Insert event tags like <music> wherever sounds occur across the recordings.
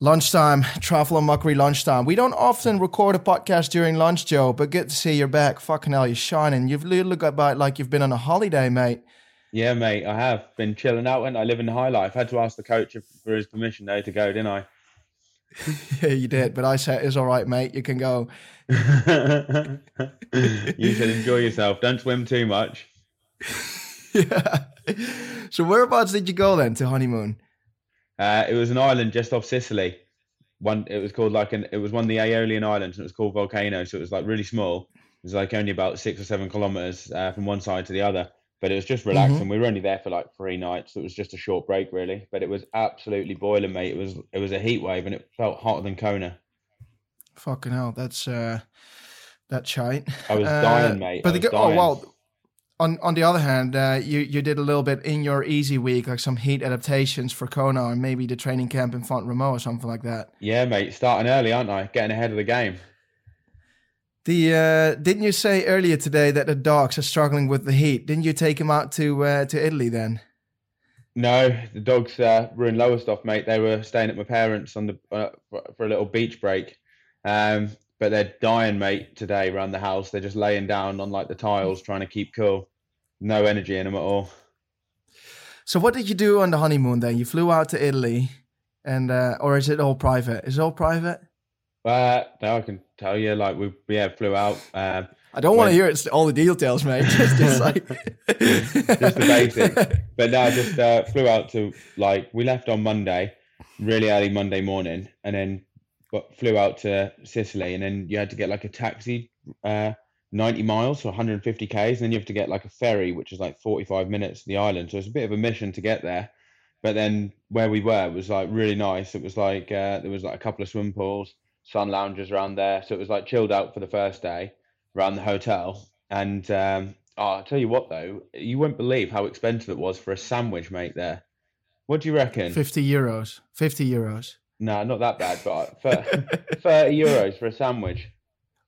Lunchtime, Truffle and Muckery lunchtime. We don't often record a podcast during lunch, Joe, but good to see you're back. Fucking hell, you're shining. You've look about like you've been on a holiday, mate. Yeah, mate, I have been chilling out and I live in the high life. Had to ask the coach for his permission though to go, didn't I? <laughs> yeah, you did, but I said it's all right, mate. You can go. <laughs> you should enjoy yourself. Don't swim too much. <laughs> yeah. So whereabouts did you go then to honeymoon? Uh, it was an island just off Sicily. One, it was called like an. It was one of the Aeolian Islands, and it was called Vulcano. So it was like really small. It was like only about six or seven kilometers uh, from one side to the other. But it was just relaxing. Mm-hmm. We were only there for like three nights. So it was just a short break, really. But it was absolutely boiling, mate. It was it was a heat wave, and it felt hotter than Kona. Fucking hell, that's uh, that's shite. I was uh, dying, mate. But the, oh well, on on the other hand, uh, you you did a little bit in your easy week, like some heat adaptations for Kona and maybe the training camp in Font Romeu or something like that. Yeah, mate, starting early, aren't I? Getting ahead of the game. The uh, didn't you say earlier today that the dogs are struggling with the heat? Didn't you take them out to uh, to Italy then? No, the dogs uh, were in Lowestoft, mate. They were staying at my parents on the uh, for a little beach break. Um, but they're dying, mate, today around the house. They're just laying down on like the tiles, trying to keep cool. No energy in them at all. So, what did you do on the honeymoon then? You flew out to Italy, and uh, or is it all private? Is it all private? Uh, no, I can tell you. Like we, yeah, flew out. Um, I don't want to hear it, all the details, mate. <laughs> just, just <laughs> like just the basics. <laughs> But no, just uh, flew out to like we left on Monday, really early Monday morning, and then got flew out to Sicily, and then you had to get like a taxi, uh, 90 miles, so 150 k's, and then you have to get like a ferry, which is like 45 minutes to the island. So it's a bit of a mission to get there. But then where we were was like really nice. It was like uh, there was like a couple of swim pools, sun lounges around there, so it was like chilled out for the first day around the hotel. And um, oh, I'll tell you what though, you won't believe how expensive it was for a sandwich, mate. There, what do you reckon? 50 euros. 50 euros. No, not that bad, but for <laughs> 30 euros for a sandwich.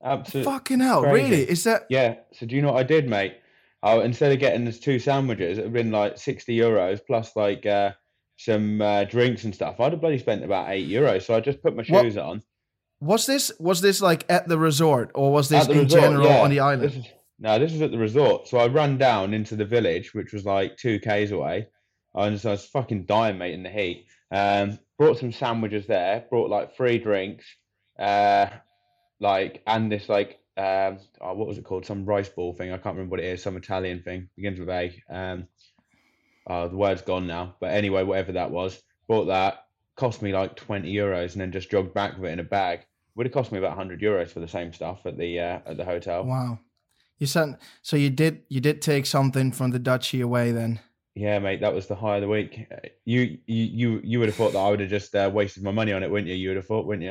Absolutely. Fucking hell, crazy. really? Is that. Yeah. So do you know what I did, mate? I, instead of getting those two sandwiches, it would have been like 60 euros plus like uh, some uh, drinks and stuff. I'd have bloody spent about eight euros. So I just put my shoes what? on. Was this was this like at the resort or was this in resort, general yeah. on the island? This is, no, this was at the resort. So I ran down into the village, which was like two k's away. And so I was fucking dying, mate, in the heat. Um, brought some sandwiches there. Brought like free drinks, uh, like and this like um, oh, what was it called? Some rice ball thing. I can't remember what it is. Some Italian thing begins with A. Um, oh, the word's gone now. But anyway, whatever that was, bought that. Cost me like twenty euros, and then just jogged back with it in a bag. Would have cost me about hundred euros for the same stuff at the uh, at the hotel. Wow. You sent so. You did you did take something from the duchy away then. Yeah, mate, that was the high of the week. You you you you would have thought that I would have just uh, wasted my money on it, wouldn't you? You would have thought, wouldn't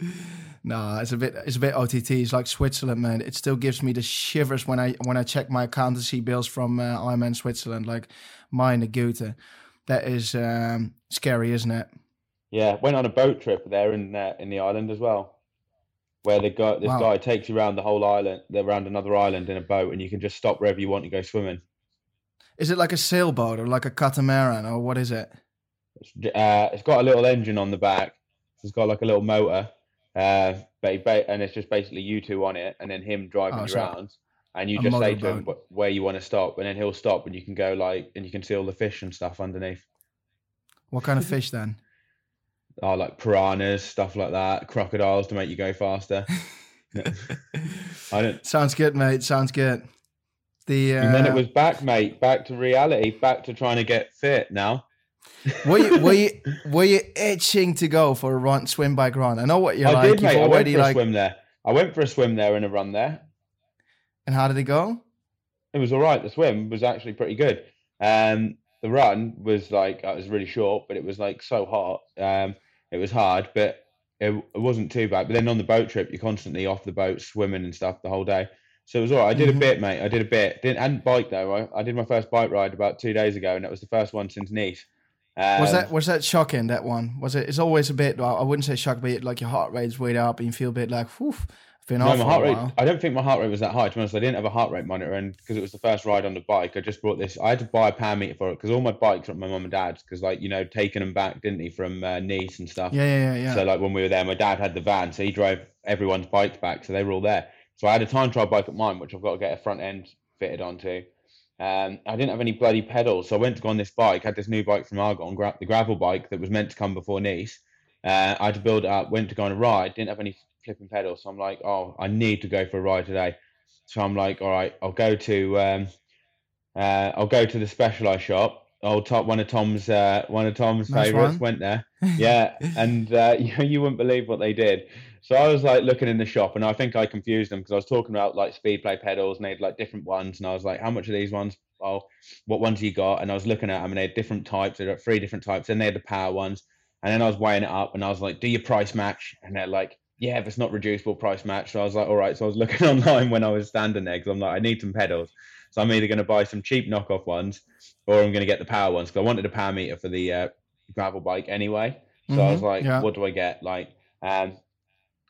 you? <sighs> No, it's a bit it's a bit OTT. It's like Switzerland, man. It still gives me the shivers when I when I check my accountancy bills from uh, Ironman Switzerland, like mine the Goethe. That is um, scary, isn't it? Yeah, went on a boat trip there in uh, in the island as well, where the guy this wow. guy takes you around the whole island, around another island in a boat, and you can just stop wherever you want to go swimming. Is it like a sailboat or like a catamaran or what is it? Uh, it's got a little engine on the back. It's got like a little motor, uh, but and it's just basically you two on it, and then him driving oh, around, and you just say to him where you want to stop, and then he'll stop, and you can go like, and you can see all the fish and stuff underneath. What kind of fish then? <laughs> Oh, like piranhas, stuff like that, crocodiles to make you go faster. <laughs> <laughs> I don't. Sounds good, mate. Sounds good. The uh, and then it uh, was back, mate, back to reality, back to trying to get fit now. <laughs> were you were you <laughs> were you itching to go for a run, swim bike run? I know what you're I like. Did, mate. I went for like... a swim there. I went for a swim there and a run there. And how did it go? It was all right. The swim was actually pretty good. Um, the run was like it was really short, but it was like so hot. Um, it was hard, but it, it wasn't too bad. But then on the boat trip, you're constantly off the boat swimming and stuff the whole day. So it was all right. I did mm-hmm. a bit, mate. I did a bit. Didn't and bike though. I, I did my first bike ride about two days ago, and that was the first one since Nice. Um, was that was that shocking? That one was it? It's always a bit. I wouldn't say shocking, but like your heart rate's way up, and you feel a bit like, whew, been No, off my heart rate. I don't think my heart rate was that high. To be honest, I didn't have a heart rate monitor, and because it was the first ride on the bike, I just brought this. I had to buy a power meter for it because all my bikes at my mum and dad's. Because like you know, taking them back, didn't he, from uh, Nice and stuff. Yeah, yeah. yeah. So like when we were there, my dad had the van, so he drove everyone's bikes back, so they were all there. So I had a time trial bike at mine, which I've got to get a front end fitted onto. Um, I didn't have any bloody pedals, so I went to go on this bike. had this new bike from Argon, gra- the gravel bike that was meant to come before Nice. Uh, I had to build it up. Went to go on a ride. Didn't have any flipping pedals, so I'm like, oh, I need to go for a ride today. So I'm like, all right, I'll go to um, uh, I'll go to the Specialized shop. Oh, top one of Tom's uh, one of Tom's Nice favorites one. went there. Yeah, <laughs> and uh, <laughs> you, you wouldn't believe what they did. So I was like looking in the shop, and I think I confused them because I was talking about like Speedplay pedals, and they had like different ones, and I was like, "How much are these ones? Oh, what ones you got?" And I was looking at them, and they had different types. They had three different types, and they had the power ones. And then I was weighing it up, and I was like, "Do your price match?" And they're like, "Yeah, if it's not reducible, price match." So I was like, "All right." So I was <laughs> looking online when I was standing there because I'm like, "I need some pedals." So I'm either going to buy some cheap knockoff ones, or I'm going to get the power ones because I wanted a power meter for the uh, gravel bike anyway. So I was Mhm, like, yeah. what do I get? Like, um,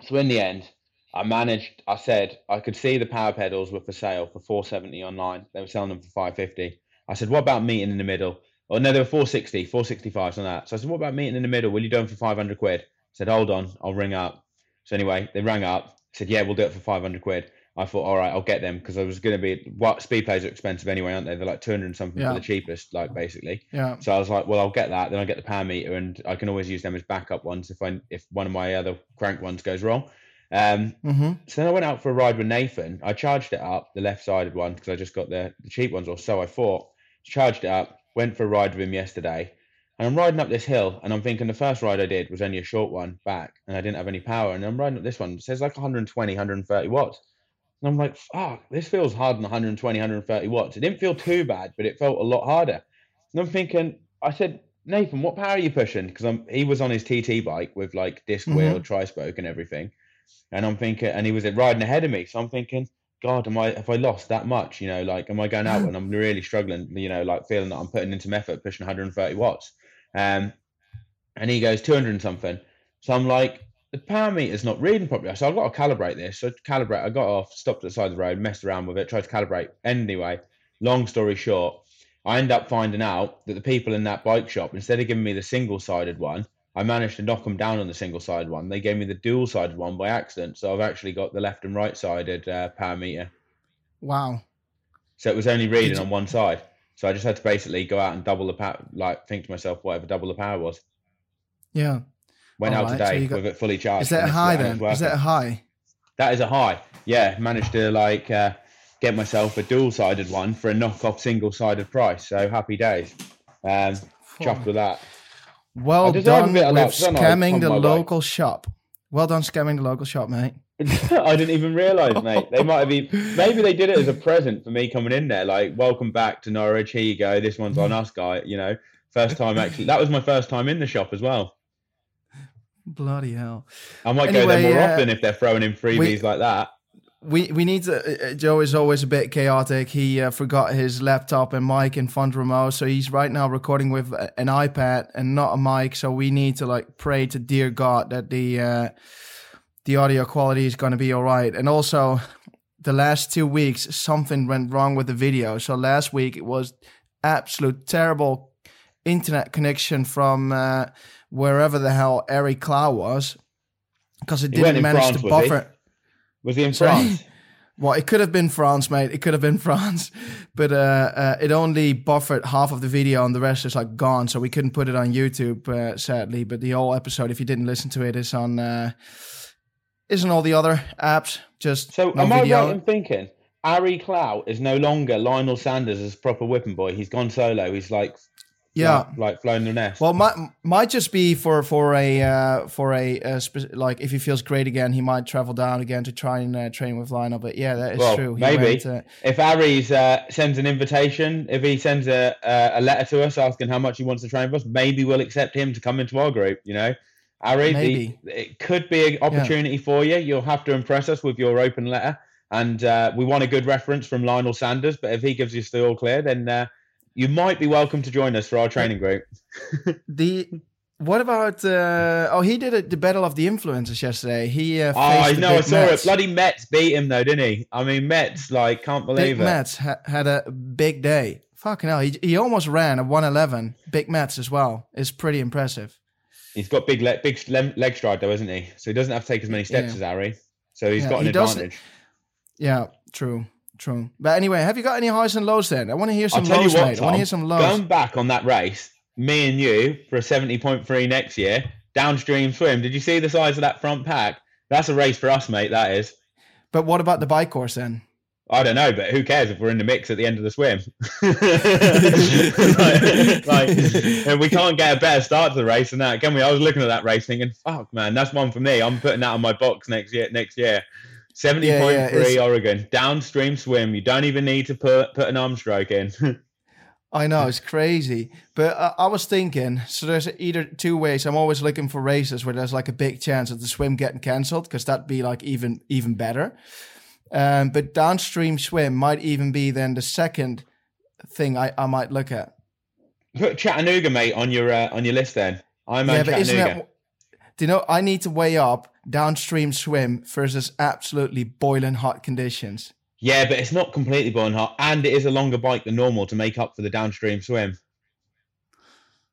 so in the end, I managed. I said I could see the power pedals were for sale for four seventy online. They were selling them for five fifty. I said, what about meeting in the middle? Oh no, they were 460, 465 on that. So I said, what about meeting in the middle? Will you do them for five hundred quid? I said, hold on, I'll ring up. So anyway, they rang up. Said, yeah, we'll do it for five hundred quid. I thought, all right, I'll get them because I was going to be. What Speedplays are expensive anyway, aren't they? They're like two hundred and something Yeah. for the cheapest, like basically. Yeah. So I was like, well, I'll get that. Then I'll get the power meter, and I can always use them as backup ones if I if one of my other crank ones goes wrong. Um, hmm so then I went out for a ride with Nathan. I charged it up, the left sided one, because I just got the, the cheap ones, or so I thought. Charged it up, went for a ride with him yesterday, and I'm riding up this hill, and I'm thinking the first ride I did was only a short one back, and I didn't have any power. And I'm riding up this one, it says like 120, 130 watts. And I'm like, fuck, this feels harder than 120, 130 watts. It didn't feel too bad, but it felt a lot harder. And I'm thinking, I said, Nathan, what power are you pushing? Because I'm he was on his TT bike with like disc wheel, tri spoke, and everything. And I'm thinking, and he was riding ahead of me. So I'm thinking, God, am I have I lost that much? You know, like, am I going out and I'm really struggling? You know, like feeling that I'm putting in some effort, pushing 130 watts. Um, and he goes 200 and something. So I'm like, the power meter's not reading properly. So I've got to calibrate this. So calibrate, I got off, stopped at the side of the road, messed around with it, tried to calibrate. Anyway, long story short, I end up finding out that the people in that bike shop, instead of giving me the single sided one, I managed to knock them down on the single sided one. They gave me the dual sided one by accident. So I've actually got the left and right sided uh, power meter. Wow. So it was only reading on one side. So I just had to basically go out and double the power, like think to myself, whatever double the power was. Yeah. Went out Alright, so today you got- with it fully charged. Is that a high then? Is that a high? That is a high. Yeah, managed to like uh, get myself a dual-sided one for a knockoff single-sided price. So happy days. Um, chuffed with that. Well I deserve a done with scamming the local shop. Well done scamming the local shop, mate. <laughs> I didn't even realise, mate. They might have been. <laughs> Maybe they did it as a present for me coming in there. Like, welcome back to Norwich. Here you go. This one's on us, guy. You know, first time actually. That was my first time in the shop as well. Bloody hell. I might go there more uh, often if they're throwing in freebies we- like that. We we need to. Uh, Joe is always a bit chaotic. He uh, forgot his laptop and mic in Font Romeu, so he's right now recording with an iPad and not a mic. So we need to like pray to dear God that the uh, the audio quality is going to be all right. And also, the last two weeks something went wrong with the video. So last week it was absolute terrible internet connection from uh, wherever the hell Eric Clow was because it He didn't manage France, to was he? buffer. Was he in <laughs> Sorry? France? <laughs> Well, it could have been France, mate. It could have been <laughs> France, but uh, uh, it only buffered half of the video, and the rest is like gone. So we couldn't put it on YouTube, uh, sadly. But the whole episode, if you didn't listen to it, is on uh, isn't all the other apps. Just So no am I video. right in thinking Ari Clow is no longer Lionel Sanders as proper whipping boy? He's gone solo. He's like yeah. like, like flown the nest. Well, might might just be for for a uh, for a uh, spec- like if he feels great again, he might travel down again to try and uh, train with Lionel. But yeah, that is Well, true. He maybe. went, if aries uh, sends an invitation, if he sends a, a letter to us asking how much he wants to train with us, maybe we'll accept him to come into our group. You know, Ari, the, Maybe. it could be an opportunity for you. You'll have to impress us with your open letter, and uh, we want a good reference from Lionel Sanders. But if he gives us the all clear, then uh, you might be welcome to join us for our training group. <laughs> the What about? Uh, oh, he did a, the battle of the influencers yesterday. He. Uh, Oh, I know. I saw Mets. it. Bloody Mets beat him though, didn't he? I mean, Mets like can't believe Big it. Mets ha- had a big day. Fucking hell, he, he almost ran a 111. Big Mets as well. is pretty impressive. He's got big leg, big leg stride though, isn't he? So he doesn't have to take as many steps Yeah. as Harry. So he's Yeah, got an he advantage. Yeah, true, true. But anyway, have you got any highs and lows then? I want to hear some I'll tell you lows, what, mate. I want to hear some lows. going back on that race, me and you for a 70.3 next year, downstream swim. Did you see the size of that front pack? That's a race for us, mate. That is. But what about the bike course then? I don't know, but who cares if we're in the mix at the end of the swim? <laughs> like, like, and we can't get a better start to the race than that, can we? I was looking at that race thinking, "Fuck, man, that's one for me." I'm putting that on my box next year. Next year, seventy point yeah, three Oregon downstream swim. You don't even need to put put an arm stroke in. <laughs> I know it's crazy, but uh, I was thinking. So there's either two ways. I'm always looking for races where there's like a big chance of the swim getting cancelled because that'd be like even even better. Um, but downstream swim might even be then the second thing I, I might look at. put Chattanooga, mate, on your uh, on your list. Then I'm on yeah, Chattanooga. that? Do you know? I need to weigh up downstream swim versus absolutely boiling hot conditions. Yeah, but it's not completely boiling hot, and it is a longer bike than normal to make up for the downstream swim.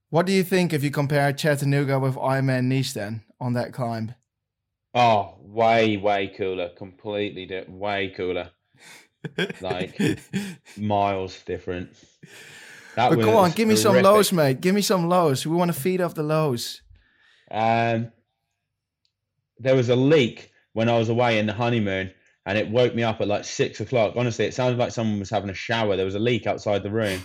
What do you think if you compare Chattanooga with Ironman Nice then on that climb? Oh, way, way cooler. Completely di- way cooler. <laughs> Like miles different. That but go on, give me some lows, mate. Give me some lows. We want to feed off the lows. Um, there was a leak when I was away in the honeymoon, and it woke me up at like six o'clock. Honestly, it sounded like someone was having a shower. There was a leak outside the room,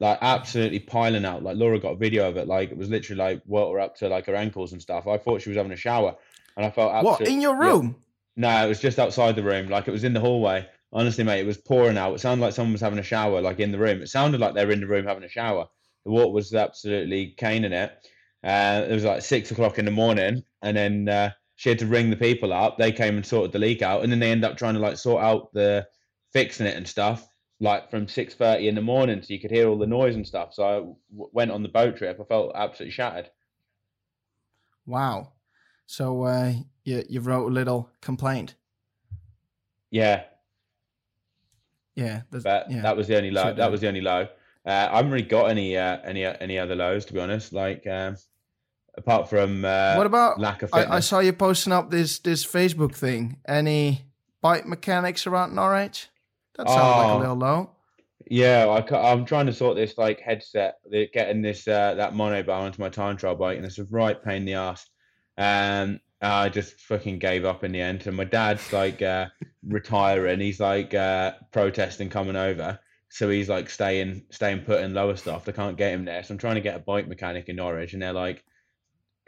like absolutely piling out. Like Laura got a video of it. Like it was literally like water up to like her ankles and stuff. I thought she was having a shower, and I felt What in your yeah. room? No, it was just outside the room. Like it was in the hallway. Honestly, mate, it was pouring out. It sounded like someone was having a shower, like in the room. It sounded like they were in the room having a shower. The water was absolutely caning it. Uh, it was like six o'clock in the morning, and then uh, she had to ring the people up. They came and sorted the leak out, and then they end up trying to like sort out the fixing it and stuff, like from six thirty in the morning, so you could hear all the noise and stuff. So I w- went on the boat trip. I felt absolutely shattered. Wow. So uh, you you wrote a little complaint. Yeah, Yeah. But yeah. that was the only low. That was the only low. Uh, I haven't really got any uh, any any other lows to be honest. Like um, apart from uh, what about? lack of fitness. I, I saw you posting up this this Facebook thing. Any bike mechanics around Norwich? That sounds like Oh. a little low. Yeah, I, I'm trying to sort this like headset, getting this uh, that monobar onto my time trial bike, and it's a right pain in the ass. Um, I just fucking gave up in the end. And my dad's like uh, retiring. He's like uh, protesting coming over, so he's like staying staying put in Lowestoft. They can't get him there, so I'm trying to get a bike mechanic in Norwich, and they're like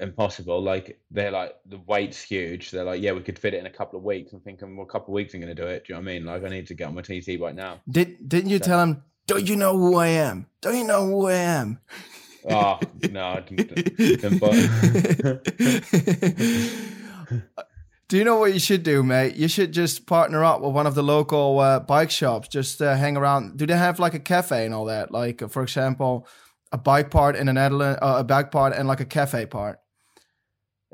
impossible. Like they're like the weight's huge. They're like, yeah, we could fit it in a couple of weeks. I'm thinking, well, a couple of weeks I'm gonna do it. Do you know what I mean? Like I need to get on my TT right now. Did didn't you So- tell him? Don't you know who I am? Don't you know who I am? Oh no, I didn't. didn't <laughs> do you know what you should do, mate? You should just partner up with one of the local uh, bike shops. Just uh, hang around. Do they have like a cafe and all that? Like, for example, a bike part in the Netherlands, uh, a bike part, and like a cafe part.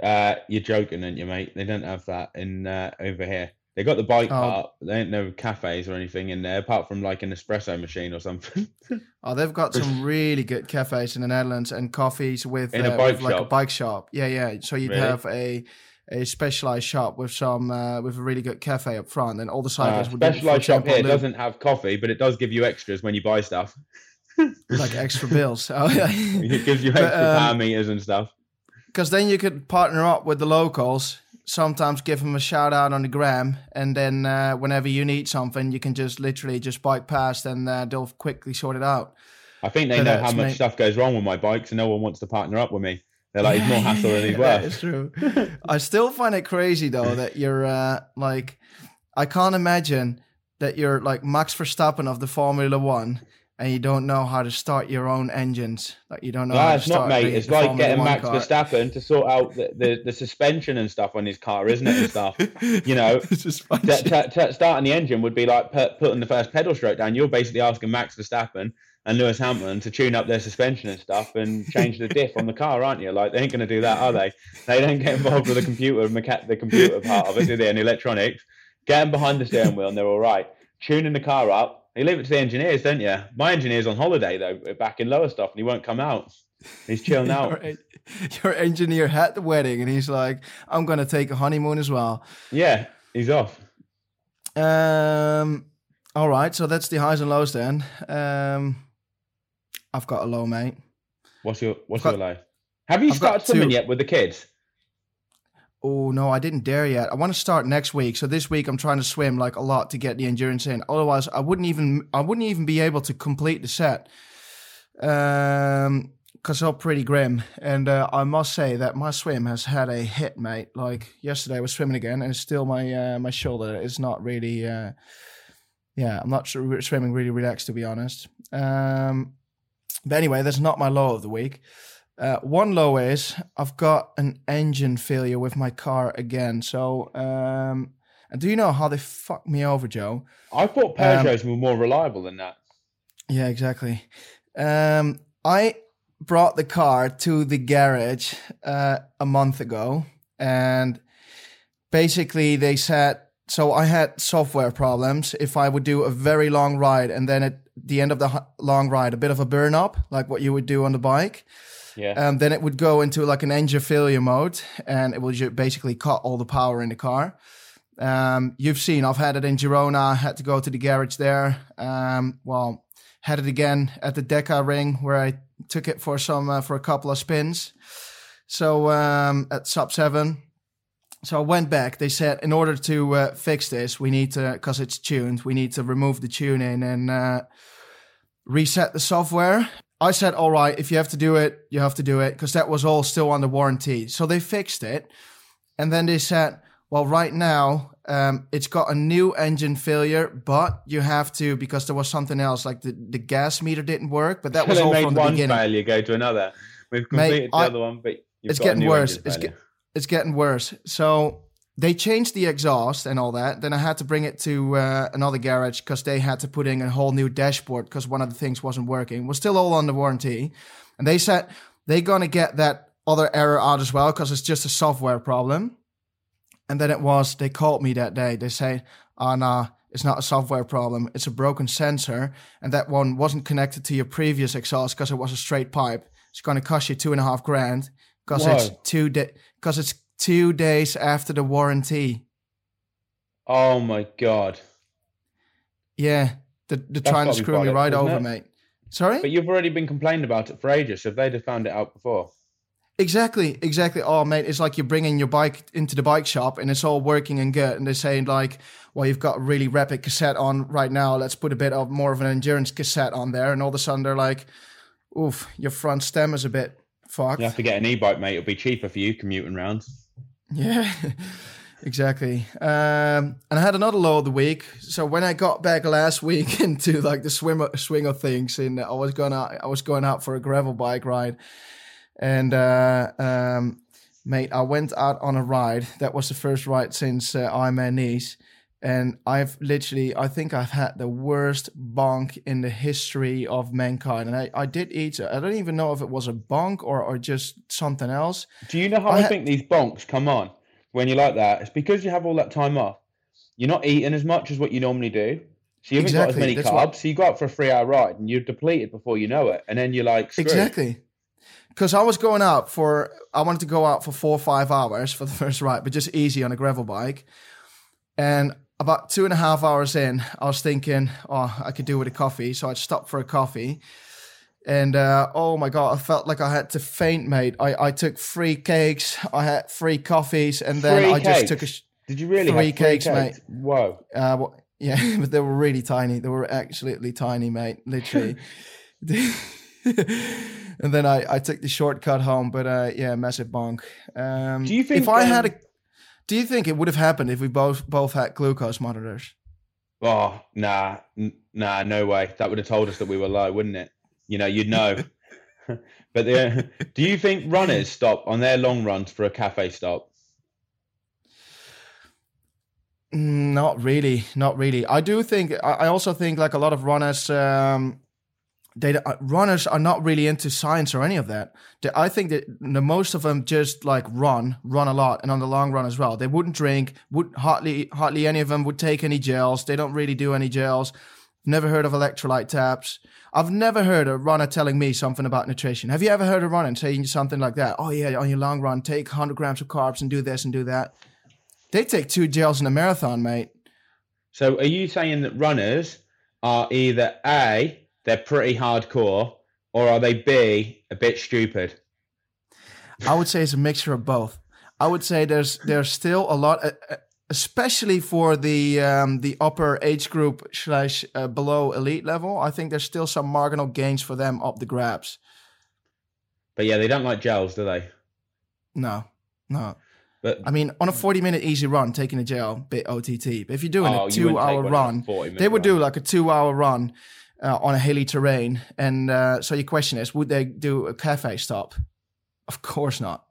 Uh, you're joking, aren't you, mate? They don't have that in uh, over here. They got the bike Oh. part. They ain't no cafes or anything in there, apart from like an espresso machine or something. <laughs> Oh, they've got some really good cafes in the Netherlands and coffees with, a uh, bike with like a bike shop. Yeah, yeah. So you'd Really? have a a specialized shop with some uh, with a really good cafe up front, and all the uh, cyclists would do, for specialized shop here doesn't have coffee, but it does give you extras when you buy stuff. <laughs> like extra bills. <laughs> Oh yeah. It gives you But, extra um, power meters and stuff. Because then you could partner up with the locals. Sometimes give them a shout out on the gram, and then uh, whenever you need something, you can just literally just bike past, and uh, they'll quickly sort it out. I think they know how much mate- stuff goes wrong with my bikes, and no one wants to partner up with me. They're like, it's more <laughs> hassle than he's That <laughs> worth. It's true. I still find it crazy though that you're uh, like, I can't imagine that you're like Max Verstappen of the Formula One, and you don't know how to start your own engines. Like you don't know. No, how to it's not, mate. the- It's the like Formula getting Max car. Verstappen to sort out the, the, the suspension and stuff on his car, isn't it? And stuff. You know, it's just fun T- t- t- starting the engine would be like put, putting the first pedal stroke down. You're basically asking Max Verstappen and Lewis Hamilton to tune up their suspension and stuff and change the diff on the car, aren't you? Like they ain't going to do that, are they? They don't get involved with the computer, the computer part of it, do they? And electronics. Get them behind the steering wheel, and they're all right. Tuning the car up. You leave it to the engineers, don't you? My engineer's on holiday though, back in Lowestoft, and he won't come out. He's chilling <laughs> out. your, your engineer had the wedding, and he's like, "I'm going to take a honeymoon as well." Yeah, he's off. Um. All right, so that's the highs and lows then. Um, I've got a low, mate. What's your What's got, your low? Have you I've started swimming two. yet with the kids? Oh no, I didn't dare yet. I want to start next week. So this week I'm trying to swim like a lot to get the endurance in. Otherwise, I wouldn't even I wouldn't even be able to complete the set. Um, because I'm pretty grim, and uh, I must say that my swim has had a hit, mate. Like yesterday, I was swimming again, and still my uh, my shoulder is not really. Uh, yeah, I'm not sure swimming really relaxed to be honest. Um, but anyway, that's not my low of the week. Uh, one low is I've got an engine failure with my car again. So, um, and do you know how they fucked me over, Joe? I thought Peugeots um, were more reliable than that. Yeah, exactly. Um, I brought the car to the garage uh, a month ago, and basically they said so I had software problems. If I would do a very long ride and then at the end of the long ride, a bit of a burn up, like what you would do on the bike. Yeah. Um, then it would go into like an engine failure mode and it would basically cut all the power in the car. Um, you've seen, I've had it in Girona, had to go to the garage there. Um, well, had it again at the Deca ring where I took it for some, uh, for a couple of spins. So, um, at sub seven, so I went back. They said in order to uh, fix this, we need to, because it's tuned, we need to remove the tuning and uh, reset the software. I said, all right, if you have to do it, you have to do it, because that was all still under warranty. So they fixed it. And then they said, well, right now, um, it's got a new engine failure, but you have to, because there was something else, like the, the gas meter didn't work, but that was all from the one beginning. failure go to another. We've completed Mate, the I, other one, but it's getting worse. It's, get, it's getting worse. So they changed the exhaust and all that. Then I had to bring it to uh, another garage because they had to put in a whole new dashboard because one of the things wasn't working. It was still all under warranty, and they said they're gonna get that other error out as well because it's just a software problem. And then it was they called me that day. They say, "Oh nah, it's not a software problem. It's a broken sensor, and that one wasn't connected to your previous exhaust because it was a straight pipe. It's gonna cost you two and a half grand." Because it's two because it's two days after the warranty. Oh my god! Yeah, the the trying to screw me right over, it? mate. Sorry, but you've already been complaining about it for ages. So they'd have found it out before. Exactly, exactly. Oh, mate, it's like you're bringing your bike into the bike shop and it's all working and good. And they're saying like, well, you've got a really rapid cassette on right now. Let's put a bit of more of an endurance cassette on there. And all of a sudden they're like, oof, your front stem is a bit fucked. You have to get an e-bike, mate. It'll be cheaper for you commuting round. Yeah, <laughs> exactly. Um, and I had another low of the week. So when I got back last week <laughs> into like the swim swing of things, and I was gonna I was going out for a gravel bike ride, and uh, um, mate, I went out on a ride. That was the first ride since uh, Ironman Nice and I've literally, I think I've had the worst bonk in the history of mankind. And I, I did eat, I don't even know if it was a bonk or, or just something else. Do you know how I, I ha- think these bonks come on when you're like that? It's because you have all that time off. You're not eating as much as what you normally do. So you haven't exactly. got as many That's carbs. What... So you go out for a three hour ride and you're depleted before you know it. And then you're like, Screw. exactly. Because I was going out for, I wanted to go out for four or five hours for the <laughs> first ride, but just easy on a gravel bike. And about two and a half hours in, I was thinking, oh, I could do with a coffee. So I stopped for a coffee. And uh, oh my God, I felt like I had to faint, mate. I, I took three cakes, I had three coffees, and then three I cakes. just took a. Sh- Did you really three, cakes, cakes, mate? Whoa. Uh, well, yeah, <laughs> but they were really tiny. They were absolutely tiny, mate. Literally. <laughs> <laughs> and then I, I took the shortcut home, but uh, yeah, massive bonk. Um, Do you think if I um, had a do you think it would have happened if we both both had glucose monitors? Oh, nah, n- nah, no way. That would have told us that we were low, wouldn't it? You know, you'd know. <laughs> but the, do you think runners stop on their long runs for a cafe stop? Not really, not really. I do think. I also think like a lot of runners. Um, they uh, runners are not really into science or any of that. They, I think that the most of them just like run, run a lot, and on the long run as well. They wouldn't drink. Would hardly hardly any of them would take any gels. They don't really do any gels. Never heard of electrolyte tabs. I've never heard a runner telling me something about nutrition. Have you ever heard a runner saying something like that? Oh yeah, on your long run, take 100 grams of carbs and do this and do that. They take two gels in a marathon, mate. So, are you saying that runners are either a they're pretty hardcore, or are they B, a bit stupid? I would say it's a mixture of both. I would say there's there's still a lot, especially for the um, the upper age group slash uh, below elite level. I think there's still some marginal gains for them up the grabs. But yeah, they don't like gels, do they? No, no. But I mean, on a 40 minute easy run, taking a gel, bit OTT. But if you're doing oh, a two hour run, they would run. do like a two hour run uh, on a hilly terrain. And uh, so your question is, would they do a cafe stop? Of course not.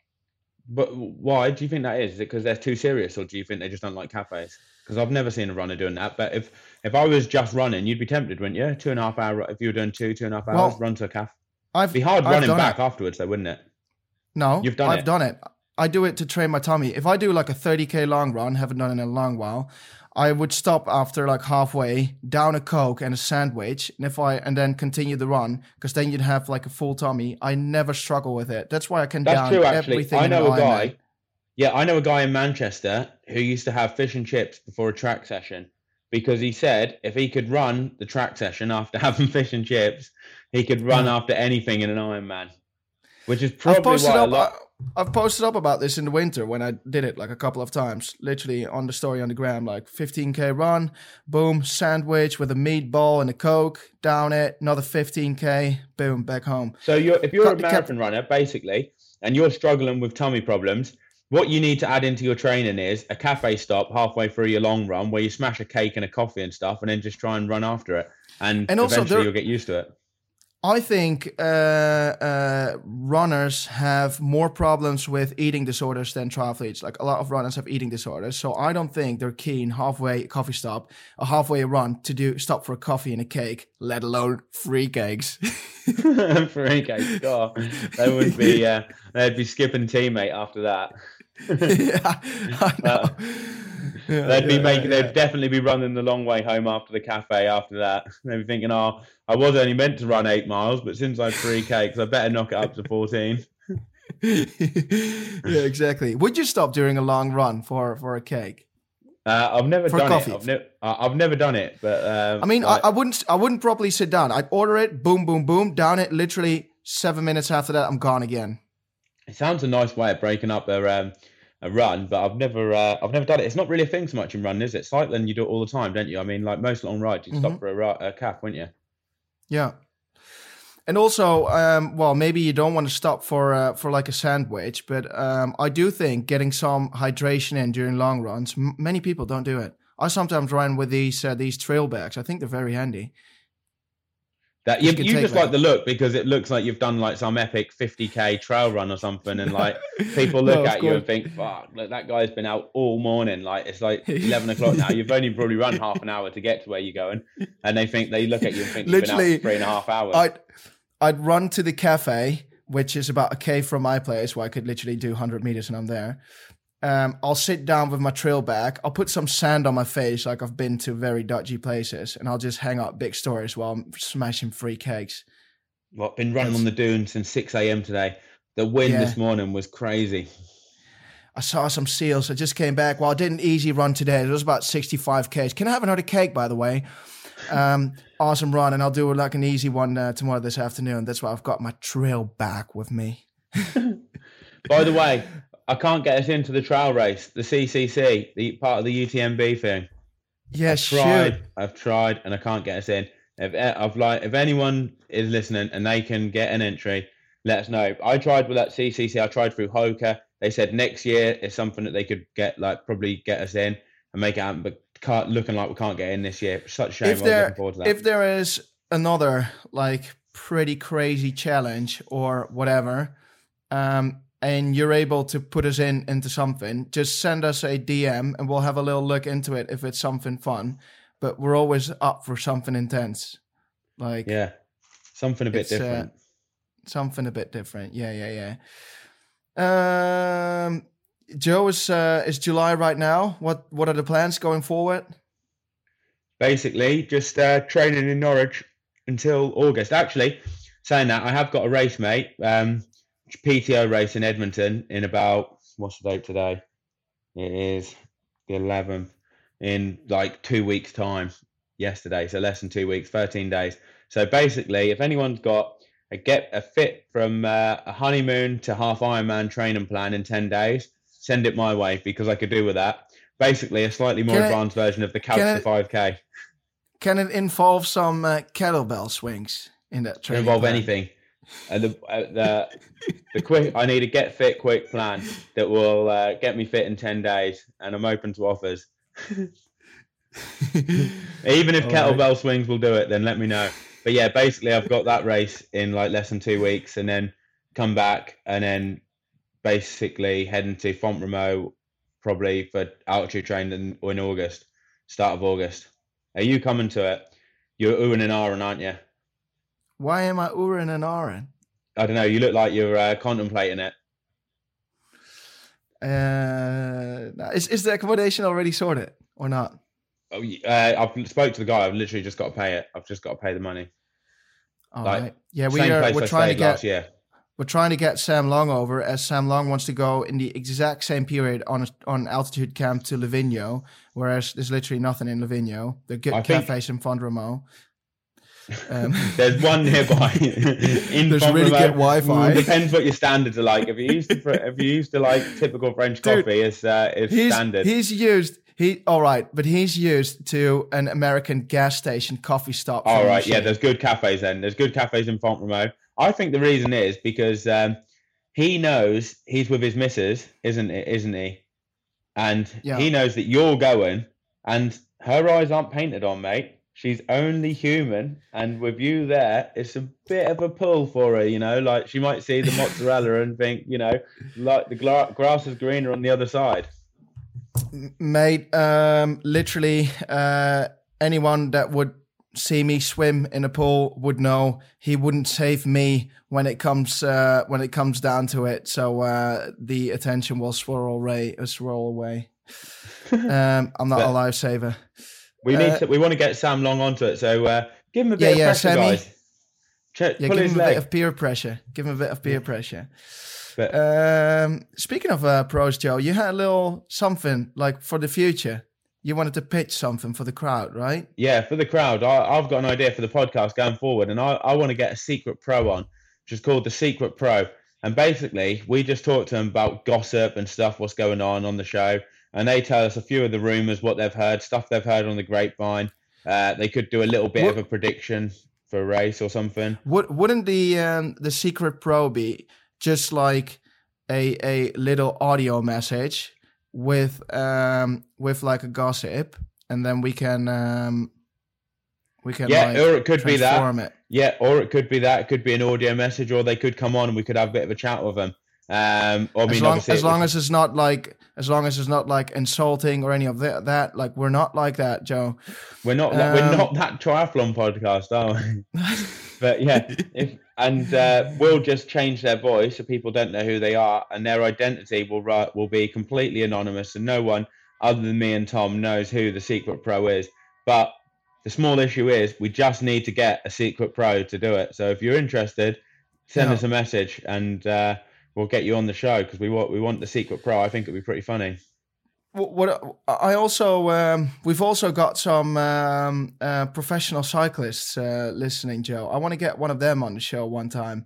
But why do you think that is? Is it because they're too serious, or do you think they just don't like cafes? Because I've never seen a runner doing that. But if if I was just running, you'd be tempted, wouldn't you? Two and a half hour. If you were doing two two and a half hours, well, run to a cafe. I've be hard I've running back it. afterwards, though, wouldn't it? No, you've done I've it. done it. I do it to train my tummy. If I do like a 30k long run, haven't done it in a long while, I would stop after like halfway, down a coke and a sandwich, and if I and then continue the run, because then you'd have like a full tummy. I never struggle with it. That's why I can That's down true, actually. everything. I know a guy. Yeah, I know a guy in Manchester who used to have fish and chips before a track session because he said if he could run the track session after <laughs> having fish and chips, he could run after anything in an Ironman. Which is probably why a lot. Uh, I've posted up about this in the winter when I did it like a couple of times, literally on the story on the gram, like 15k run, boom, sandwich with a meatball and a coke, down it, another 15k, boom, back home. So you're if you're Cut, a marathon runner, basically, and you're struggling with tummy problems, what you need to add into your training is a cafe stop halfway through your long run where you smash a cake and a coffee and stuff, and then just try and run after it, and, and eventually there, you'll get used to it. I think uh, uh, runners have more problems with eating disorders than triathletes. Like a lot of runners have eating disorders, so I don't think they're keen halfway coffee stop, a halfway run to do stop for a coffee and a cake, let alone free cakes. <laughs> free cakes, <laughs> God, they would be. Uh, they'd be skipping teammate after that. <laughs> yeah, I know. Yeah, they'd be yeah, making. Yeah. They'd definitely be running the long way home after the cafe. After that, <laughs> they'd be thinking, "Oh, I was only meant to run eight miles, but since I've three cakes, I better knock it up to 14. <laughs> <laughs> yeah, exactly. Would you stop during a long run for for a cake? Uh, I've never for done coffee. it. I've, ne- I've never done it, but um, I mean, I, I, wouldn't. I wouldn't properly sit down. I'd order it, boom, boom, boom, down it. Literally seven minutes after that, I'm gone again. It sounds a nice way of breaking up a um, a run, but I've never uh, I've never done it. It's not really a thing so much in running, is it? Cycling, you do it all the time, don't you? I mean, like most long rides, you mm-hmm. stop for a, a calf, wouldn't you? Yeah. And also, um, well, maybe you don't want to stop for uh, for like a sandwich, but um, I do think getting some hydration in during long runs. M- many people don't do it. I sometimes run with these uh, these trail bags. I think they're very handy. That you, you just like the look because it looks like you've done like some epic 50k trail run or something, and like people <laughs> look no, at you and think, "Fuck, look, that guy's been out all morning." Like it's like <laughs> 11 o'clock now. You've only probably run half an hour to get to where you're going, and they think they look at you and think Literally, you've been out three and a half hours. I'd I'd run to the cafe, which is about a k from my place, where I could literally do 100 meters and I'm there. Um, I'll sit down with my trail bag. I'll put some sand on my face, like I've been to very dodgy places, and I'll just hang up big stories while I'm smashing free cakes. Well, been running That's, on the dunes since 6 a.m. today. The wind yeah. this morning was crazy. I saw some seals. I just came back. Well, I did an easy run today. It was about 65 k's. Can I have another cake, by the way? Um, <laughs> awesome run, and I'll do like an easy one uh, tomorrow this afternoon. That's why I've got my trail back with me. <laughs> by the way, I can't get us into the trail race, the CCC, the part of the UTMB thing. Yeah, I've tried, I've tried, and I can't get us in. If I've like, if anyone is listening and they can get an entry, let us know. I tried with that CCC. I tried through Hoka. They said next year is something that they could get, like, probably get us in and make it happen. But can't, looking like we can't get in this year. Such a shame. If there, if there is another like pretty crazy challenge or whatever, um, and you're able to put us in into something, just send us a DM and we'll have a little look into it if it's something fun. But we're always up for something intense. Like yeah, something a bit uh, different. something a bit different. Yeah, yeah, yeah. Um, Joe is uh, is July right now. What what are the plans going forward? Basically, just uh, training in Norwich until August. Actually, saying that, I have got a race, mate. Um, PTO race in Edmonton in about what's the date today? It is the 11th in like two weeks' time. Yesterday, so less than two weeks, 13 days. So basically, if anyone's got a get a fit from uh, a honeymoon to half Ironman training plan in 10 days, send it my way because I could do with that. Basically, a slightly more Can advanced version of the couch to 5k. Can it involve some uh, kettlebell swings in that Can training? involve plan? anything. And the uh, the the quick I need a get fit quick plan that will uh, get me fit in 10 days, and I'm open to offers. <laughs> Even if All kettlebell swings will do it, then let me know. But yeah, basically, I've got that race in like less than two weeks, and then come back, and then basically heading to Font probably for altitude training in, in August, start of August. Are you coming to it? You're oohing and ahhing, aren't you? Why am I Urin and Aaron? I don't know. You look like you're uh, contemplating it. Uh, is is the accommodation already sorted or not? Oh, uh, I've spoke to the guy. I've literally just got to pay it. I've just got to pay the money. All right. Like, Yeah, we are. We're I trying to get. year. We're trying to get Sam Long over, as Sam Long wants to go in the exact same period on a, on altitude camp to Livigno, whereas there's literally nothing in Livigno. The good I think- cafes in Font Romeu. Um, <laughs> There's one nearby. <laughs> in There's really good Wi-Fi. Mm, Depends what your standards are like. If you used to, if you used to like typical French Dude, coffee, it's uh, it's he's standard. he's used he all right, but he's used to an American gas station coffee stop. All right, yeah. There's good cafes then. There's good cafes in Font. I think the reason is because um, he knows he's with his missus, isn't it? Isn't he? And Yeah. he knows that you're going, and her eyes aren't painted on, mate. She's only human, and with you there, it's a bit of a pull for her. You know, like she might see the <laughs> mozzarella and think, you know, like the gra- grass is greener on the other side. mate. Um, literally, uh, anyone that would see me swim in a pool would know he wouldn't save me when it comes uh, when it comes down to it. So uh, the attention will swirl away. Swirl away. <laughs> Um, I'm not a But- lifesaver. We need Uh, to. We want to get Sam Long onto it, so uh, give him a bit Yeah, of yeah, pressure, Sammy. guys. Check, Yeah, give him a leg. bit of peer pressure. Give him a bit of peer pressure. But- um, speaking of uh, pros, Joe, you had a little something like for the future. You wanted to pitch something for the crowd, right? Yeah, for the crowd, I, I've got an idea for the podcast going forward, and I, I want to get a secret pro on, which is called the Secret Pro. And basically, we just talk to them about gossip and stuff, what's going on on the show, and they tell us a few of the rumors, what they've heard, stuff they've heard on the grapevine. Uh, they could do a little bit What- of a prediction for a race or something. Would wouldn't the um, the secret pro be just like a a little audio message with um with like a gossip, and then we can um we can Yeah, like, or it could be that. it. Yeah, or it could be that. It could be an audio message, or they could come on and we could have a bit of a chat with them. Um, I As long as long as it's not like as long as it's not like insulting or any of that, that like we're not like that, Joe. we're not we're um, not that triathlon podcast, are we? <laughs> but yeah, if and uh, we'll just change their voice so people don't know who they are, and their identity will will be completely anonymous, and no one other than me and Tom knows who the secret pro is. But the small issue is we just need to get a secret pro to do it. So if you're interested, send Yeah. us a message, and uh, we'll get you on the show because we want we want the secret pro. I think it'd be pretty funny. What, what I also um, we've also got some um, uh, professional cyclists uh, listening, Joe. I want to get one of them on the show one time,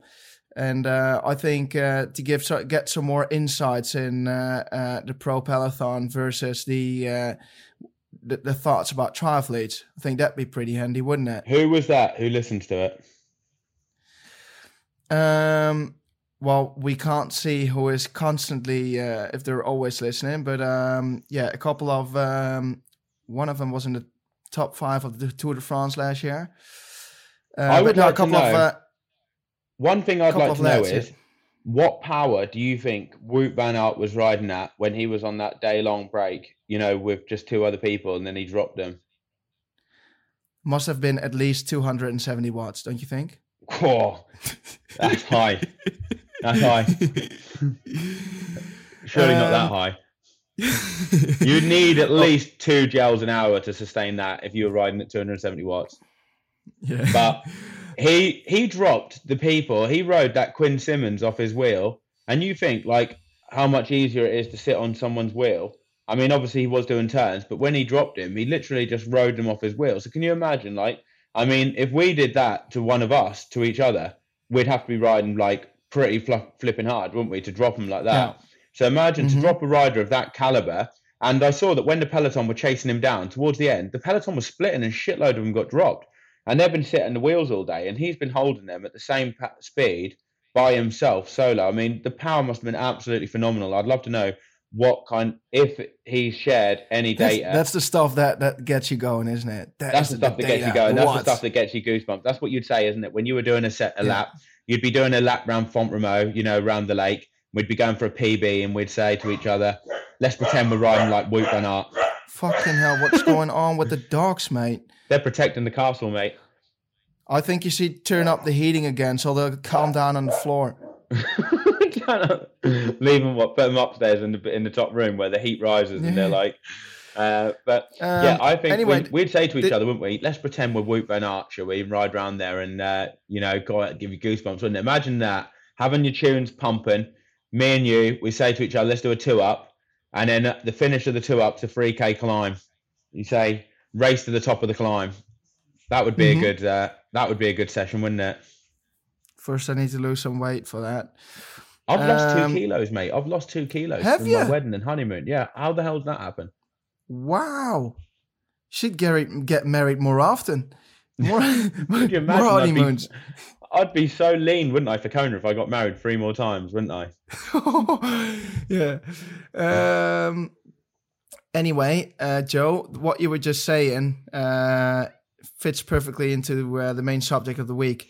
and uh, I think uh, to give get some more insights in uh, uh, the pro peloton versus the, uh, the the thoughts about triathletes. I think that'd be pretty handy, wouldn't it? Who was that? Who listens to it? Um, well, we can't see who is constantly uh, if they're always listening, but um, yeah, a couple of um, one of them was in the top five of the Tour de France last year. Uh, I would like a to couple of know- uh, One thing I'd like to know lads, yeah. is what power do you think Wout Van Aert was riding at when he was on that day long break, you know, with just two other people and then he dropped them? must have been at least 270 watts, don't you think? Cool. That's high. <laughs> That's high. <laughs> Surely not that Um, high. <laughs> You'd need at least two gels an hour to sustain that if you were riding at 270 watts. yeah. But <laughs> he he dropped the people. He rode that Quinn Simmons off his wheel, and you think like how much easier it is to sit on someone's wheel. I mean, obviously he was doing turns, but when he dropped him, he literally just rode him off his wheel. So can you imagine? Like, I mean, if we did that to one of us to each other, we'd have to be riding like pretty fl- flipping hard, wouldn't we, to drop him like that? Yeah. So imagine Mhm. to drop a rider of that caliber. And I saw that when the peloton were chasing him down towards the end, the peloton was splitting and shitload of them got dropped. And they've been sitting the wheels all day, and he's been holding them at the same pa- speed by himself solo. I mean, the power must have been absolutely phenomenal. I'd love to know what kind, if he shared any That's, data. that's the stuff that, that gets you going, isn't it? That That's the stuff that gets you going. That's the stuff that gets you goosebumps. That's what you'd say, isn't it? When you were doing a set a Yeah. lap, you'd be doing a lap round Font Romeu, you know, around the lake. We'd be going for a PB, and we'd say to each other, "Let's pretend we're riding like Wout Van Aert." Fucking hell, what's going on with the dogs, mate? They're protecting the castle, mate. I think you should turn up the heating again so they'll calm down on the floor. <laughs> Leave them what? Put them upstairs in the in the top room where the heat rises, and they're like. Uh, but Um, yeah, I think anyway, we'd, we'd say to each did- other, wouldn't we? Let's pretend we're Wout Van shall we? Ride around there and uh, you know, go out, give you goosebumps, wouldn't it? Imagine that having your tunes pumping. Me and you, we say to each other, let's do a two up, and then the finish of the two up's a three k climb. You say race to the top of the climb. That would be Mhm. a good. Uh, that would be a good session, wouldn't it? First, I need to lose some weight for that. I've lost Um, two kilos, mate. I've lost two kilos from my wedding and honeymoon. Yeah, how the hell did that happen? Wow. Should get, get married more often. More, <laughs> more be, honeymoons. I'd be so lean, wouldn't I, for Kona if I got married three more times, wouldn't I? <laughs> yeah. Um, anyway, uh, Joe, what you were just saying uh, fits perfectly into uh, the main subject of the week.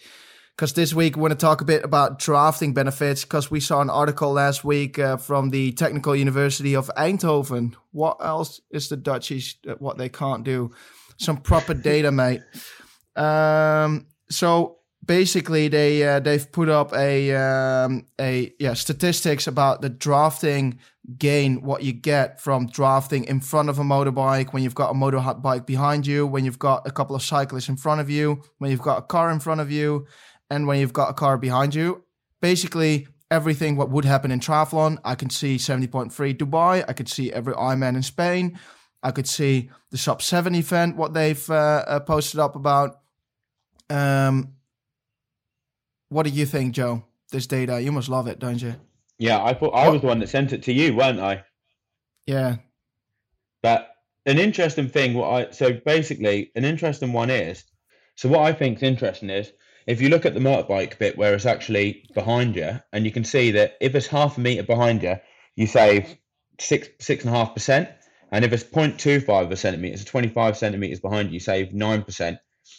Because this week we want to talk a bit about drafting benefits. Because we saw an article last week uh, from the Technical University of Eindhoven. What else is the Dutchies uh, what they can't do? Some proper data, mate. Um, so basically, they uh, they've put up a um, a yeah statistics about the drafting gain, what you get from drafting in front of a motorbike when you've got a motorbike behind you, when you've got a couple of cyclists in front of you, when you've got a car in front of you, and when you've got a car behind you. Basically, everything what would happen in triathlon. I can see 70.3 Dubai. I could see every Ironman in Spain. I could see the sub 7 event, what they've uh, uh, posted up about. Um, what do you think, Joe? This data, you must love it, don't you? Yeah, I thought I was the one that sent it to you, weren't I? Yeah. But an interesting thing, what I so basically an interesting one is, so what I think is interesting is if you look at the motorbike bit where it's actually behind you, and you can see that if it's half a meter behind you, you save six six and a half percent, and if it's 0.25 of a centimeter, so 25 centimeters behind you, you save nine percent.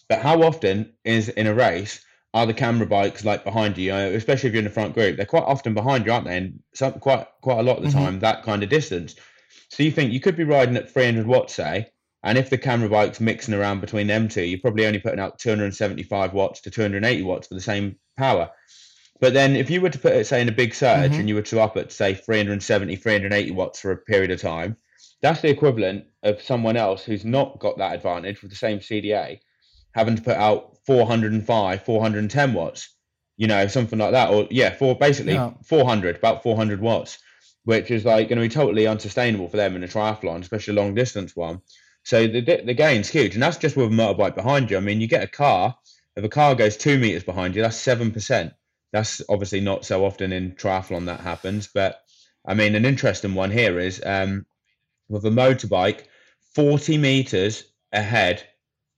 But how often is in a race are the camera bikes like behind you, you especially if you're in the front group? They're quite often behind you, aren't they? And some, quite quite a lot of the Mhm. time, that kind of distance. So you think you could be riding at 300 watts, say, and if the camera bike's mixing around between them two, you're probably only putting out 275 watts to 280 watts for the same power. But then if you were to put it, say, in a big surge Mhm. and you were to up at, say, 370, 380 watts for a period of time, that's the equivalent of someone else who's not got that advantage with the same CDA having to put out 405, 410 watts, you know, something like that. Or, yeah, for basically Yeah. 400, about 400 watts, which is like going to be totally unsustainable for them in a triathlon, especially a long distance one. So the, the gain's huge. And that's just with a motorbike behind you. I mean, you get a car, if a car goes two meters behind you, that's 7%. That's obviously not so often in triathlon that happens. But I mean, an interesting one here is um, with a motorbike, 40 meters ahead,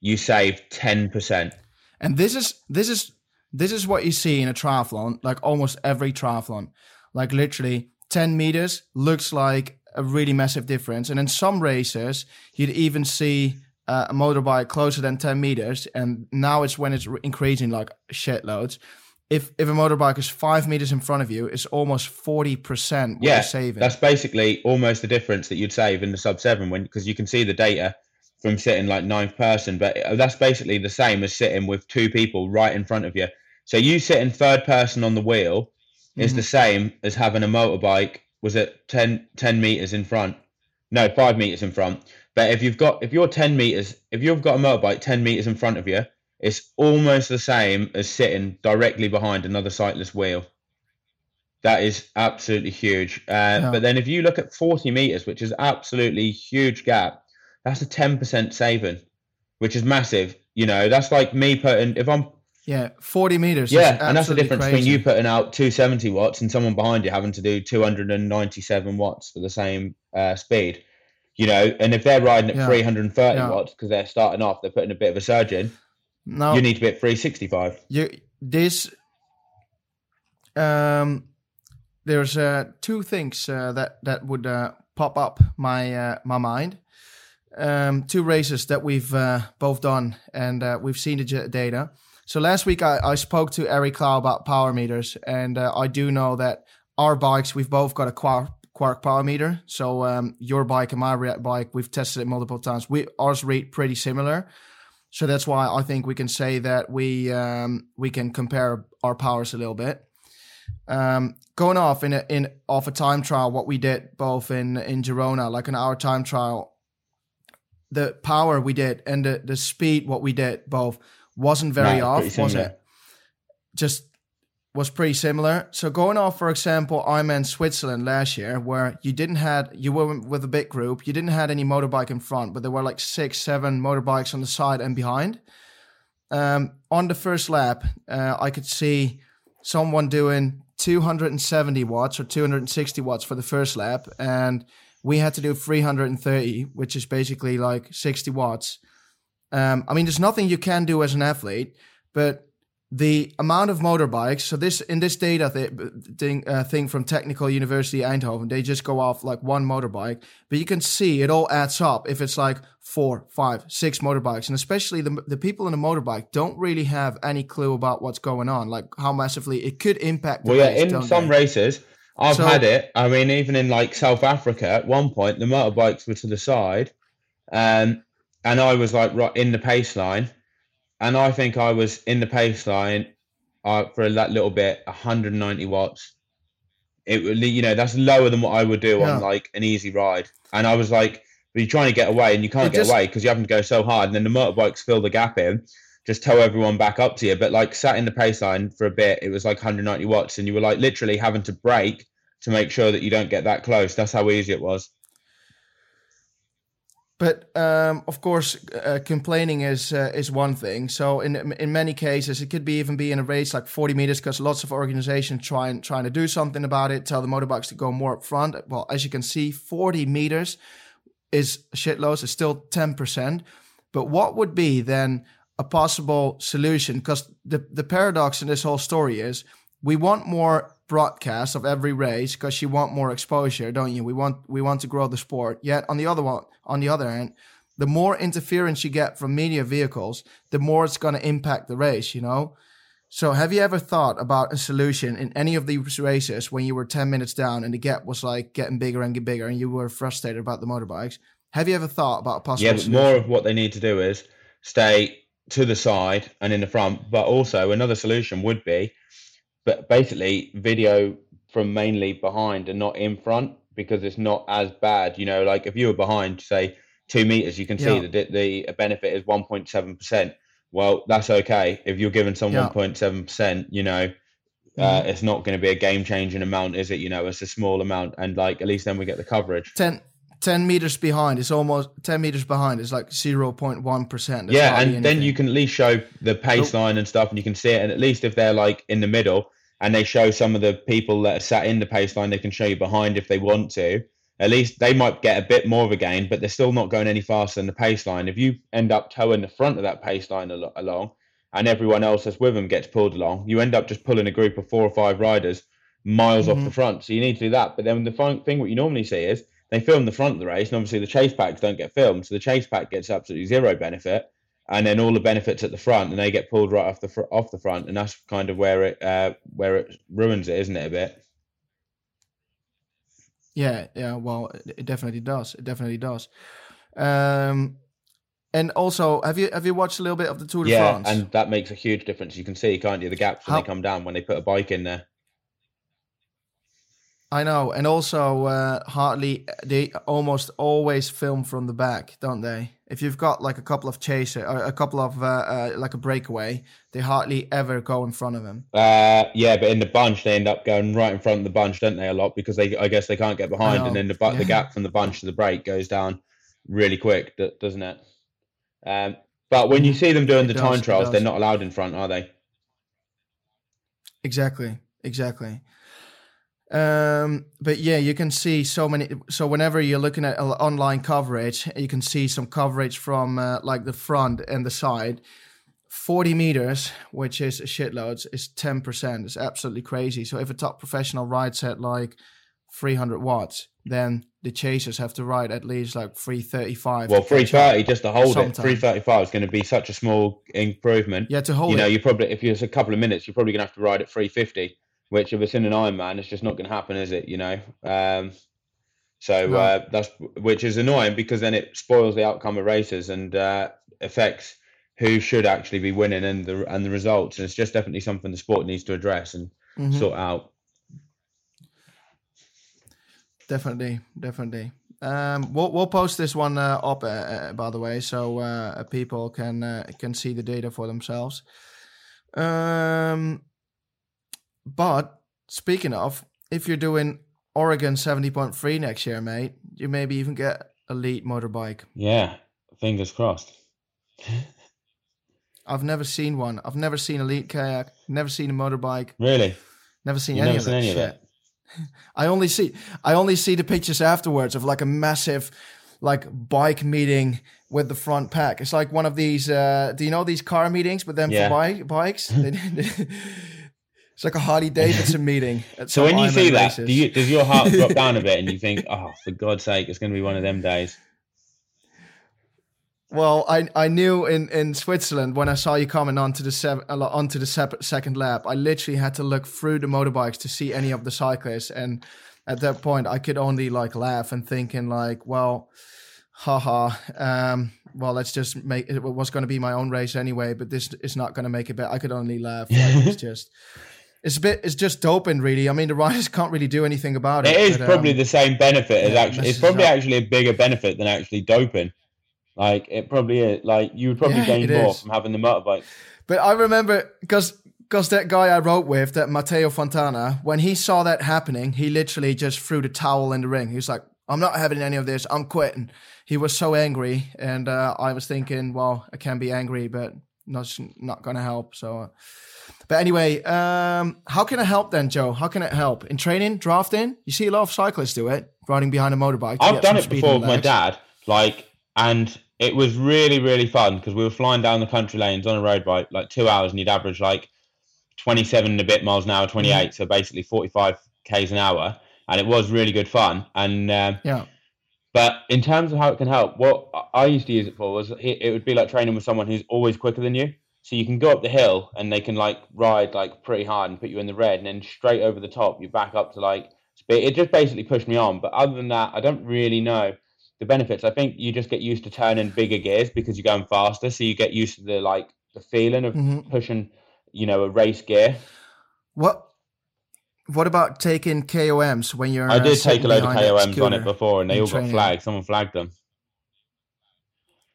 you save 10%. And this is this is this is what you see in a triathlon, like almost every triathlon. Like literally 10 meters looks like a really massive difference. And in some races, you'd even see uh, a motorbike closer than 10 meters. And now it's when it's increasing like shitloads. If if a motorbike is five meters in front of you, it's almost 40% what Yeah, you're saving. That's basically almost the difference that you'd save in the sub seven when because you can see the data from sitting like ninth person, but uh, that's basically the same as sitting with two people right in front of you. So you sitting third person on the wheel is Mhm. the same as having a motorbike was it 10, 10 meters in front? No, five meters in front. But if you've got if you're ten meters, if you've got a motorbike ten meters in front of you, it's almost the same as sitting directly behind another sightless wheel. That is absolutely huge. Uh, But then if you look at 40 meters, which is absolutely huge gap, that's a 10% saving, which is massive. You know, that's like me putting, if I'm, Yeah, 40 meters. yeah, and that's the difference crazy. between you putting out 270 watts and someone behind you having to do 297 watts for the same uh, speed. You know, and if they're riding at Yeah. 330 Yeah. watts because they're starting off, they're putting a bit of a surge in, Now, you need to be at 365. you this um there's uh two things uh, that that would uh, pop up my uh, my mind um two races that we've uh, both done and uh, we've seen the data so last week I, I spoke to Eric Clow about power meters and uh, I do know that our bikes we've both got a Quarq Quarq power meter. So um your bike and my bike we've tested it multiple times. We ours read pretty similar. So that's why I think we can say that we um, we can compare our powers a little bit. Um, going off in a, in off a time trial, what we did both in in Girona, like an hour time trial, the power we did and the the speed what we did both wasn't very No, off, was it? Just was pretty similar. So going off, for example, I'm in Switzerland last year, where you didn't had you were with a big group, you didn't had any motorbike in front, but there were like six, seven motorbikes on the side and behind. Um, on the first lap, uh, I could see someone doing 270 watts or 260 watts for the first lap, and we had to do 330, which is basically like 60 watts. Um, I mean, there's nothing you can do as an athlete, but the amount of motorbikes. So this in this data th- thing uh, thing from Technical University Eindhoven, they just go off like one motorbike, but you can see it all adds up if it's like four, five, six motorbikes, and especially the the people in the motorbike don't really have any clue about what's going on, like how massively it could impact. The Well, yeah, in some they? races, I've So- had it. I mean, even in like South Africa, at one point, the motorbikes were to the side, um, and I was like right in the pace line, and I think I was in the pace line uh, for that little bit, 190 watts. It would, you know, that's lower than what I would do Yeah. on like an easy ride, and I was like, but you're trying to get away, and you can't It get just- away because you having to go so hard, and then the motorbikes fill the gap in just tow everyone back up to you. But like sat in the pace line for a bit, it was like 190 watts, and you were like literally having to brake to make sure that you don't get that close. That's how easy it was. But um, of course, uh, complaining is uh, is one thing. So in in many cases, it could be even be in a race like 40 meters because lots of organizations try and trying to do something about it. Tell the motorbikes to go more up front. Well, as you can see, 40 meters is shitloads. It's still 10 percent. But what would be then a possible solution? Because the the paradox in this whole story is we want more broadcast of every race because you want more exposure, don't you? We want we want to grow the sport. Yet on the other one, on the other hand, the more interference you get from media vehicles, the more it's going to impact the race. You know. So have you ever thought about a solution in any of these races when you were ten minutes down and the gap was like getting bigger and bigger and you were frustrated about the motorbikes? Have you ever thought about a possible Yeah, but solution? more of what they need to do is stay to the side and in the front. But also another solution would be, but basically video from mainly behind and not in front because it's not as bad. You know, like if you were behind, say two meters, you can see Yeah. that the benefit is one point seven percent. Well, that's okay if you're giving someone Yeah. one point seven percent. You know, uh, it's not going to be a game changing amount, is it? You know, it's a small amount, and like at least then we get the coverage. 10, 10 meters behind is almost 10 meters behind is like 0.1%. Yeah, hardly and then you can at least show the pace line and stuff, and you can see it. And at least if they're like in the middle, and they show some of the people that are sat in the pace line, they can show you behind if they want to. At least they might get a bit more of a gain, but they're still not going any faster than the pace line. If you end up towing the front of that pace line al- along, and everyone else that's with them gets pulled along, you end up just pulling a group of four or five riders miles off Mhm. the front. So you need to do that. But then the fun thing, what you normally see is they film the front of the race, and obviously the chase packs don't get filmed, so the chase pack gets absolutely zero benefit, and then all the benefits at the front, and they get pulled right off the fr- off the front, and that's kind of where it uh, where it ruins it, isn't it? A bit. Yeah, yeah. Well, it, it definitely does. It definitely does. Um, And also, have you have you watched a little bit of the Tour de yeah, France? and that makes a huge difference. You can see, can't you, the gaps when How- they come down when they put a bike in there. I know, and also uh, hardly they almost always film from the back, don't they? If you've got like a couple of chaser, or a couple of uh, uh, like a breakaway, they hardly ever go in front of them. Uh, yeah, but in the bunch they end up going right in front of the bunch, don't they? A lot because they, I guess, they can't get behind, and then the bu- yeah. the gap from the bunch to the break goes down really quick, doesn't it? Um, but when you see them doing the It time does, it trials, they're not allowed in front, are they? Exactly, exactly. Um, but yeah, you can see so many. So whenever you're looking at online coverage, you can see some coverage from uh, like the front and the side. 40 meters, which is a shitloads, is 10%. It's absolutely crazy. So if a top professional rides at like 300 watts, then the chasers have to ride at least like 335. Well, to catch three up. thirty just to hold it. Three thirty five is going to be such a small improvement. Yeah, to hold you know, it. you probably if it's a couple of minutes, you're probably going to have to ride at three fifty. Which, if it's in an Ironman, it's just not going to happen, is it? You know. Um, so No. uh, that's which is annoying because then it spoils the outcome of races and uh, affects who should actually be winning and the and the results. And it's just definitely something the sport needs to address and Mhm. sort out. Definitely, definitely. Um, we'll we'll post this one uh, up, uh, uh, by the way, so uh, people can uh, can see the data for themselves. Um, but speaking of, if you're doing Oregon seventy point three next year, mate, you maybe even get lead motorbike. Yeah, fingers crossed. <laughs> I've never seen one. I've never seen lead kayak. Never seen a motorbike. Really, Never seen You've any never of seen that any of shit. it? <laughs> I only see I only see the pictures afterwards of like a massive like bike meeting with the front pack. It's like one of these uh do you know these car meetings but then Yeah. for bike bikes? <laughs> it's like a Harley Davidson meeting. At <laughs> So when you see that, do you, does your heart drop down a <laughs> bit and you think, oh, for God's sake, it's going to be one of them days? Well, I I knew in, in Switzerland when I saw you coming onto the sev- onto the sep- second lap, I literally had to look through the motorbikes to see any of the cyclists, and at that point, I could only like laugh and thinking like, well, haha, um, well, let's just make it was going to be my own race anyway, but this is not going to make it better. I could only laugh. Like, it's <laughs> just. It's a bit. It's just doping, really. I mean, the riders can't really do anything about it. It is but, probably um, the same benefit as yeah, actually. It's probably up. actually a bigger benefit than actually doping. Like it probably is. Like you would probably Yeah, gain more is. from having the motorbike. But I remember because because that guy I wrote with, that Matteo Fontana, when he saw that happening, he literally just threw the towel in the ring. He was like, "I'm not having any of this. I'm quitting." He was so angry, and uh, I was thinking, "Well, I can be angry, but not not gonna help." So. Uh, But anyway, um, how can I help then, Joe? How can it help in training, drafting? You see a lot of cyclists do it, riding behind a motorbike. I've done it before with my dad, like, and it was really, really fun because we were flying down the country lanes on a road bike, like two hours, and you'd average like 27 and a bit miles an hour, 28, Mm-hmm. so basically 45 k's an hour, and it was really good fun. And um, Yeah, But in terms of how it can help, what I used to use it for was it would be like training with someone who's always quicker than you. So you can go up the hill and they can like ride like pretty hard and put you in the red, and then straight over the top, you back up to like speed. It just basically pushed me on. But other than that, I don't really know the benefits. I think you just get used to turning bigger gears because you're going faster, so you get used to the like the feeling of Mhm. pushing, you know, a race gear. What what about taking KOMs when you're? I did take a load of KOMs on it before, and they all got flagged. Someone flagged them.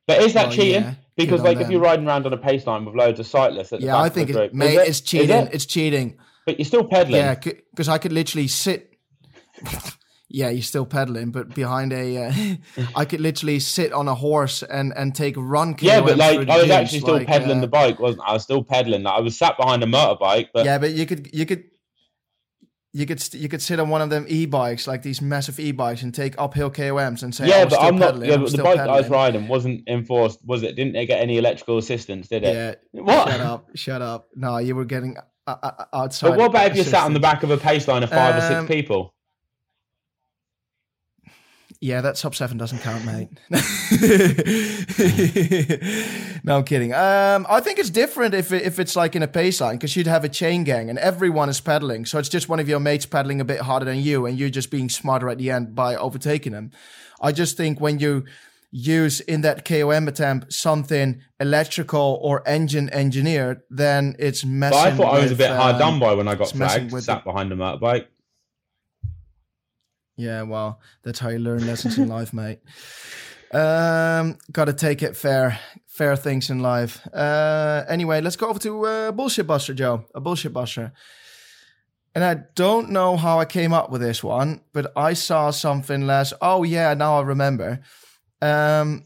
But is that Well, cheating? yeah, Because like if you're riding around on a pace line with loads of cyclists at the Yeah, back I of think it, mate, it? it's cheating. it? It's cheating. But you're still pedaling. Yeah, because I could literally sit. <laughs> yeah, you're still pedaling, but behind a, uh, <laughs> I could literally sit on a horse and and take a run. Yeah, but like I was actually still like, pedaling uh, the bike, wasn't I? I was still pedaling. Like, I was sat behind a motorbike, but yeah, but you could you could. You could st- you could sit on one of them e-bikes like these massive e-bikes and take uphill KOMs and say yeah, was but still I'm not. pedaling, Yeah, I'm but the bike that I was riding wasn't enforced, was it? Didn't they get any electrical assistance? Did it? Yeah, What? Shut up! Shut up! No, you were getting uh, uh, outside. But what about if you're sat on the back of a pace line of five or Um, six people? Yeah, that sub seven doesn't count, <laughs> mate. <laughs> no, I'm kidding. Um, I think it's different if it, if it's like in a pace line because you'd have a chain gang and everyone is pedaling, so it's just one of your mates pedaling a bit harder than you, and you're just being smarter at the end by overtaking them. I just think when you use in that KOM attempt something electrical or engine engineered, then it's messing. But I thought I was a with, bit hard um, done by when I got flagged, with sat behind a motorbike. Yeah, well, that's how you learn lessons in life, mate. Um, got to take it fair, fair things in life. Uh, anyway, let's go over to uh, bullshit buster, Joe. A bullshit buster. And I don't know how I came up with this one, but I saw something last. Oh yeah, now I remember. Um,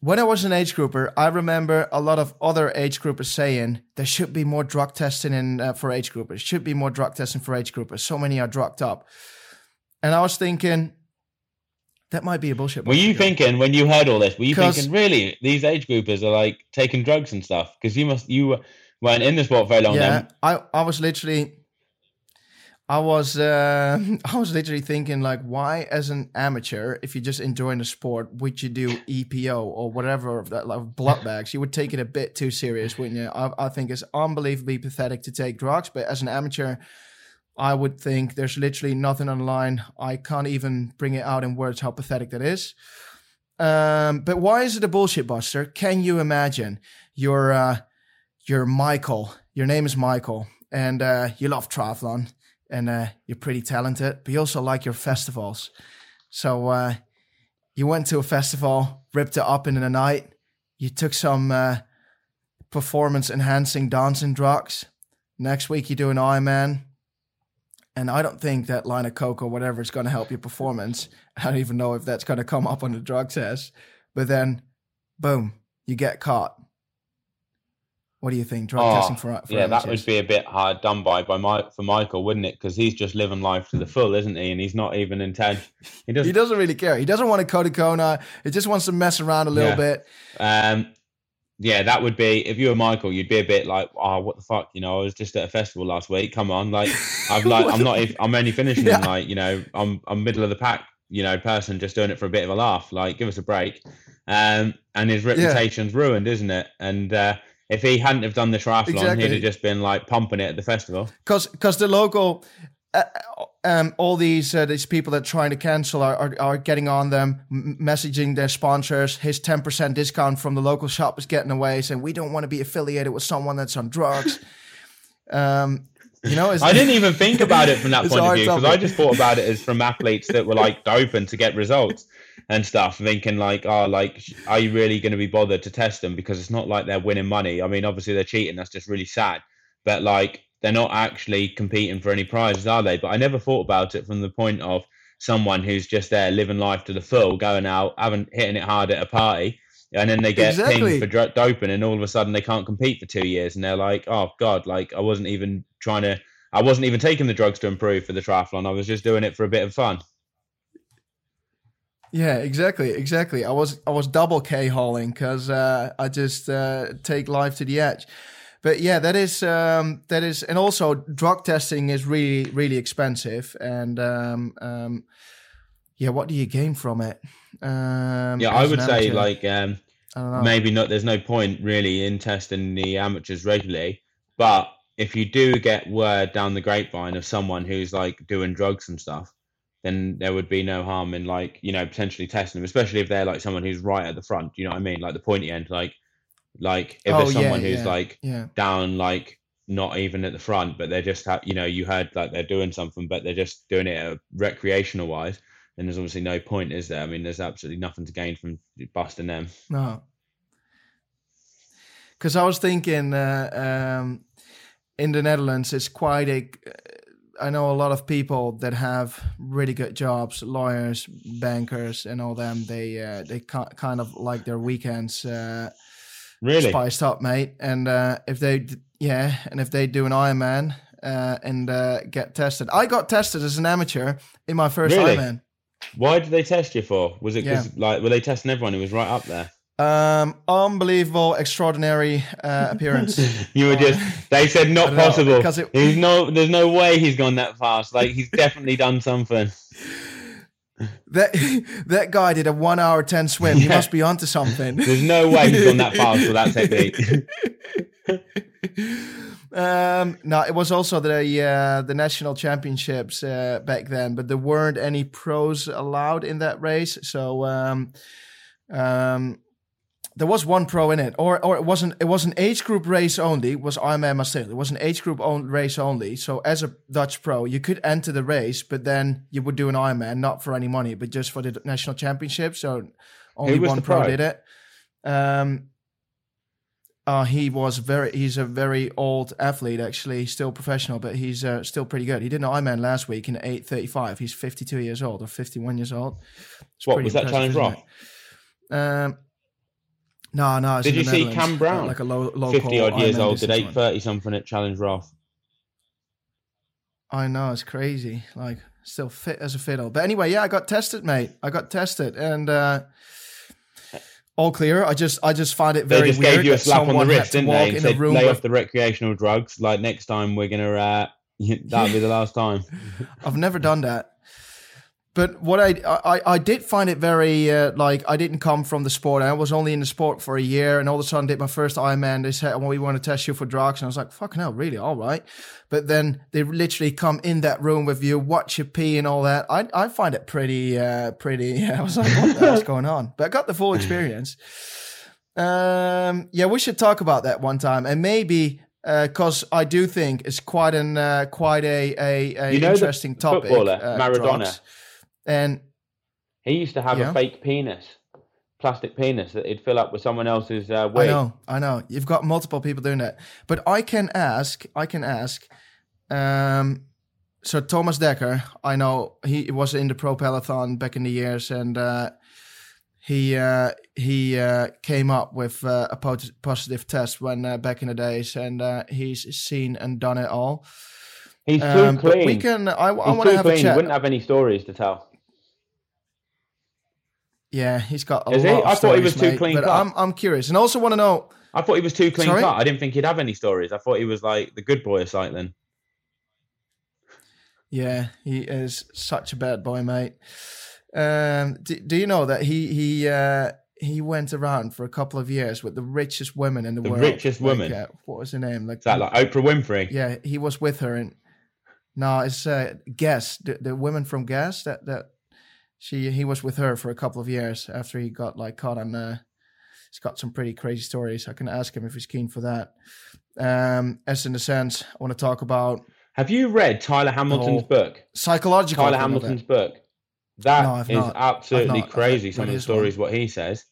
when I was an age grouper, I remember a lot of other age groupers saying there should be more drug testing in uh, for age groupers. Should be more drug testing for age groupers. So many are drugged up. And I was thinking, that might be a bullshit. Were you thinking when you heard all this? Were you thinking really these age groupers are like taking drugs and stuff? Because you must you weren't in the sport very long yeah, then. I, I was literally, I was, uh, <laughs> I was literally thinking like, why, as an amateur, if you're just enjoying the sport, would you do EPO or whatever of that, like blood <laughs> bags? You would take it a bit too serious, wouldn't you? I, I think it's unbelievably pathetic to take drugs, but as an amateur. I would think there's literally nothing online. I can't even bring it out in words how pathetic that is. Um, but why is it a bullshit buster? Can you imagine? You're uh, you're Michael. Your name is Michael, and uh, you love triathlon, and uh, you're pretty talented. But you also like your festivals. So uh, you went to a festival, ripped it up in the night. You took some uh, performance enhancing dancing drugs. Next week you do an Ironman. And I don't think that line of coke or whatever is going to help your performance. I don't even know if that's going to come up on the drug test. But then, boom, you get caught. What do you think? Drug Oh, testing for, for yeah, that would be a bit hard done by by Mike for Michael, wouldn't it? Because he's just living life to the full, isn't he? And he's not even intent. He He doesn't. doesn't really care. He doesn't want to code a Kona. He just wants to mess around a little Yeah. bit. Um, yeah, that would be if you were Michael, you'd be a bit like, oh, what the fuck? You know, I was just at a festival last week. Come on, like, <laughs> I've like, I'm not. If, I'm only finishing Yeah. like, you know, I'm I'm middle of the pack. You know, person just doing it for a bit of a laugh. Like, give us a break. Um, and his reputation's ruined, isn't it? And uh, if he hadn't have done the triathlon, Exactly. he'd have just been like pumping it at the festival. because because the local uh, um all these uh, these people that are trying to cancel are, are, are getting on them m- messaging their sponsors his 10% discount from the local shop is getting away saying we don't want to be affiliated with someone that's on drugs <laughs> um you know I didn't even think about it from that <laughs> point of view because I just thought about it as from athletes that were like doping to get results and stuff, thinking like, oh, like, are you really going to be bothered to test them? Because it's not like they're winning money. I mean, obviously they're cheating. That's just really sad. But like, they're not actually competing for any prizes, are they? But I never thought about it from the point of someone who's just there living life to the full, going out, having hitting it hard at a party. And then they get Exactly. pinged for dr- doping, and all of a sudden they can't compete for two years, and they're like, "Oh God, like I wasn't even trying to I wasn't even taking the drugs to improve for the triathlon. I was just doing it for a bit of fun. yeah exactly exactly i was i was double k hauling because uh i just uh take life to the edge but yeah that is um that is and also drug testing is really really expensive and um um yeah what do you gain from it um Yeah, I would say amateur? like um, I don't know. maybe not. There's no point really in testing the amateurs regularly, but if you do get word down the grapevine of someone who's like doing drugs and stuff, then there would be no harm in like you know potentially testing them, especially if they're like someone who's right at the front. You know what I mean? Like the pointy end. Like like if Oh, there's yeah, someone who's yeah. like yeah down like not even at the front, but they're just ha- you know you heard like they're doing something, but they're just doing it uh, recreational wise. Then there's obviously no point, is there? I mean, there's absolutely nothing to gain from busting them. No. Because I was thinking uh, um, in the Netherlands, it's quite a. I know a lot of people that have really good jobs, lawyers, bankers, and all them. They uh, they ki- kind of like their weekends uh, Really? spiced up, mate. And uh, if they, yeah, and if they do an Ironman uh, and uh, get tested, I got tested as an amateur in my first Really? Ironman. Why did they test you for? Was it because like were they testing everyone who was right up there? Um, unbelievable, extraordinary uh, appearance. <laughs> you were Oh. just they said not don't know, possible. because it- He's no there's no way he's gone that fast. Like he's definitely done something. <laughs> That <laughs> that guy did a one hour ten swim. He must be onto something. There's no way he's gone that fast <laughs> with that technique. um, no, it was also the uh, the national championships uh, back then, but there weren't any pros allowed in that race. So um, Um, there was one pro in it, or or it wasn't. It was an age group race only. It was Ironman Maastricht. It was an age group own race only. So as a Dutch pro, you could enter the race, but then you would do an Ironman, not for any money, but just for the national championship. So only one pro, pro? did it. Um, uh, he was very. He's a very old athlete, actually. He's still professional, but he's uh, still pretty good. He did an Ironman last week in eight thirty five. He's fifty two years old or fifty one years old. It's What was that challenge it? Um, no, no. it's Did you see Cam Brown? like a low, local Fifty odd years old, did eight thirty something at Challenge Roth. I know it's crazy. Like still fit as a fiddle. But anyway, yeah, I got tested, mate. I got tested, and uh, all clear. I just, I just find it They very just weird gave you a slap on the wrist, didn't they? in And said, lay off the recreational drugs. Like next time we're gonna uh <laughs> that'll be the last time. <laughs> I've never done that. But what I I, I did find it very uh, like I didn't come from the sport. I was only in the sport for a year, and all of a sudden did my first Ironman. They said, "Well, we want to test you for drugs," and I was like, "Fucking hell, really? All right." But then they literally come in that room with you, watch you pee and all that. I I find it pretty uh, pretty. <laughs> I was like, "What the hell's <laughs> going on?" But I got the full experience. Um, yeah, we should talk about that one time, and maybe because I do think it's quite an uh, quite a a, a You know interesting topic. footballer, uh, Maradona? drugs. And He used to have Yeah. a fake penis, plastic penis that he'd fill up with someone else's uh, I know, I know, you've got multiple people doing that, but I can ask, I can ask. Um, so Thomas Dekker, I know he was in the pro peloton back in the years, and uh, he uh, he uh, came up with uh, a pot- positive test when uh, back in the days, and uh, he's seen and done it all. He's too Um, but clean. we can. I, I want to have clean. a He wouldn't have any stories to tell. Yeah, he's got a Is he? I thought he was stories, too mate, clean But cut. I'm I'm curious, and also want to know. I thought he was too clean Sorry? cut. I didn't think he'd have any stories. I thought he was like the good boy of cycling. Yeah, he is such a bad boy, mate. Um, do, do you know that he he uh, he went around for a couple of years with the richest women in the, The world? richest Like, woman? uh, what was her name? Like, Is that like Oprah Winfrey? yeah, he was with her, and no, it's uh, Guess the, the women from Guess that that she he was with her for a couple of years after he got like caught on. Uh, he's got some pretty crazy stories. I can ask him if he's keen for that. Um, as in the sense, I want to talk about Have you read Tyler Hamilton's book? psychological. Tyler thing of it. Hamilton's book. That No, is not. absolutely crazy. Some of the his one. stories, what he says.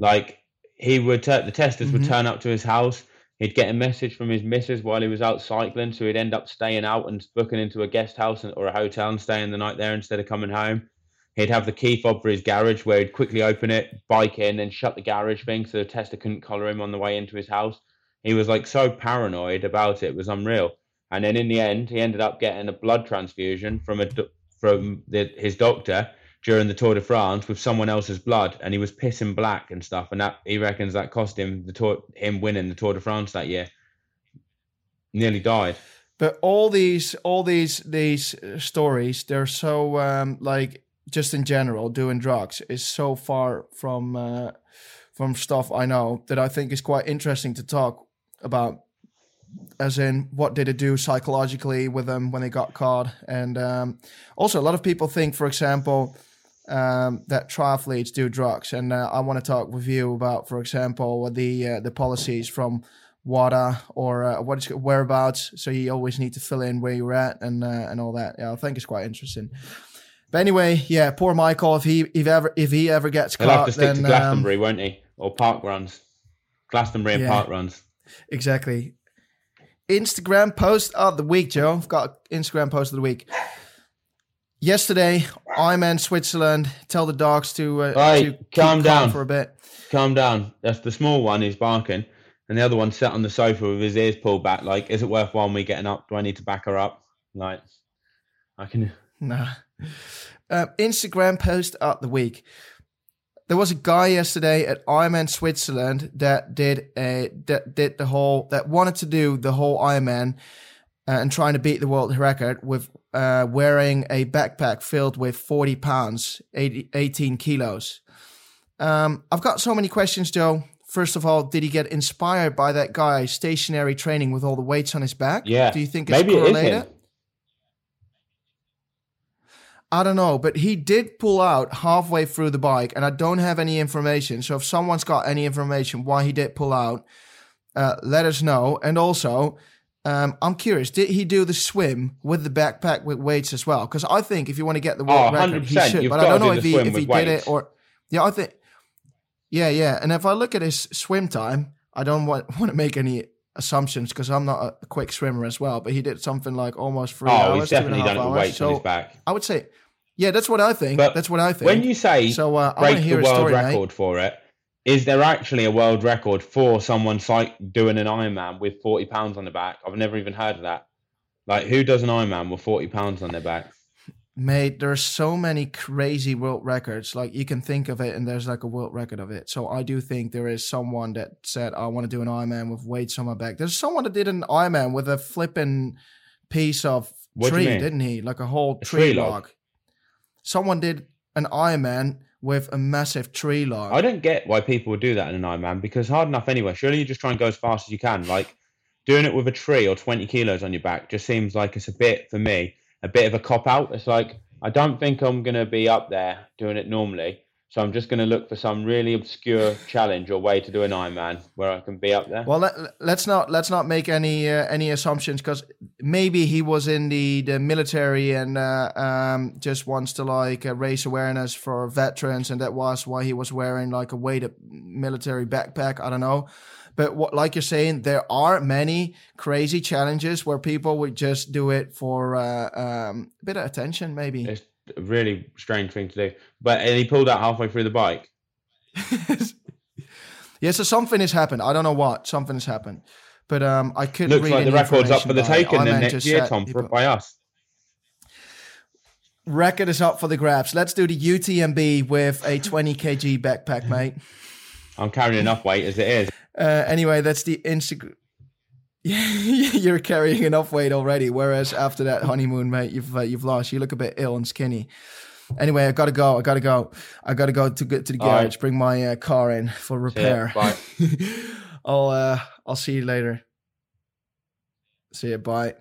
Like he would, t- the testers would Mhm. turn up to his house. He'd get a message from his missus while he was out cycling, so he'd end up staying out and booking into a guest house or a hotel and staying the night there instead of coming home. He'd have the key fob for his garage where he'd quickly open it, bike in, then shut the garage thing so the tester couldn't collar him on the way into his house. He was like so paranoid about it, it was unreal. And then in the end, he ended up getting a blood transfusion from a from the, his doctor during the Tour de France with someone else's blood, and he was pissing black and stuff. And that he reckons that cost him the tour, him winning the Tour de France that year. Nearly died. but all these all these these uh, stories they're so um like just in general doing drugs is so far from uh from stuff i know that i think is quite interesting to talk about as in what did it do psychologically with them when they got caught and um also a lot of people think for example um, that triathletes do drugs, and uh, I want to talk with you about, for example, the uh, the policies from WADA or uh, what is whereabouts. So you always need to fill in where you're at and uh, and all that. Yeah, I think it's quite interesting. But anyway, yeah, poor Michael. If he if ever if he ever gets He'll have caught, to stick then to um, Glastonbury, won't he? Or park runs. Glastonbury and Yeah. park runs. exactly. Instagram post of the week, Joe. I've got Instagram post of the week. Yesterday, I'm in Switzerland. Tell the dogs to, uh, Oi, to calm down. for a bit. Calm down. That's the small one He's barking, and the other one sat on the sofa with his ears pulled back. Like, is it worthwhile me getting up? Do I need to back her up? Like, I can. Nah. Uh, Instagram post of the week. There was a guy yesterday at Ironman Switzerland that did a that did the whole that wanted to do the whole Ironman uh, and trying to beat the world record with uh, wearing a backpack filled with 40 pounds, 80, 18 kilos. Um, I've got so many questions, Joe. First of all, did he get inspired by that guy stationary training with all the weights on his back? Yeah. Do you think it's Maybe it is correlated? him. I don't know, but he did pull out halfway through the bike, and I don't have any information. So if someone's got any information why he did pull out, uh, let us know. And also, um, I'm curious, did he do the swim with the backpack with weights as well? Because I think if you want to get the world Oh, record, he should. But I don't to know do if he if he did it or yeah, I think yeah, yeah. And if I look at his swim time, I don't want want to make any assumptions because I'm not a quick swimmer as well. But he did something like almost three Oh, hours, he's two and a definitely half done it hours. So his back. I would say, yeah, that's what I think. But that's what I think. When you say so, uh, I break the hear a world story, mate. record for it, is there actually a world record for someone like doing an Ironman with 40 pounds on the back? I've never even heard of that. Like, who does an Ironman with 40 pounds on their back? Mate, there's so many crazy world records. Like you can think of it, and there's like a world record of it. So I do think there is someone that said, "I want to do an Ironman with weights on my back." There's someone that did an Ironman with a flipping piece of What tree, didn't he? Like a whole A tree, tree log? log. Someone did an Ironman with a massive tree log. I don't get why people would do that in an Ironman because hard enough anyway. Surely you just try and go as fast as you can. Like doing it with a tree or 20 kilos on your back just seems like it's a bit, for me, a bit of a cop out. It's like, I don't think I'm to be up there doing it normally. So I'm just to look for some really obscure challenge or way to do an Ironman where I can be up there. Well, let, let's not let's not make any uh, any assumptions because maybe he was in the, the military and uh, um, just wants to like uh, raise awareness for veterans, and that was why he was wearing like a weighted military backpack. I don't know, but what, like you're saying, there are many crazy challenges where people would just do it for uh, um, a bit of attention, maybe. It's a really strange thing to do. But and he pulled out halfway through the bike. <laughs> yeah, so something has happened. I don't know what something has happened, but um, I couldn't Looks read like the record's up for the taking then next year, Tom, by us. Record is up for the grabs. Let's do the UTMB with a 20 kg backpack, mate. I'm carrying enough weight as it is. Uh, anyway, that's the Instagram. <laughs> You're carrying enough weight already. Whereas after that honeymoon, mate, you've uh, you've lost. You look a bit ill and skinny. Anyway, I gotta go. I gotta go. I gotta go to get to the All right. garage. Bring my uh, car in for repair. Bye. <laughs> I'll uh, I'll see you later. See you. Bye.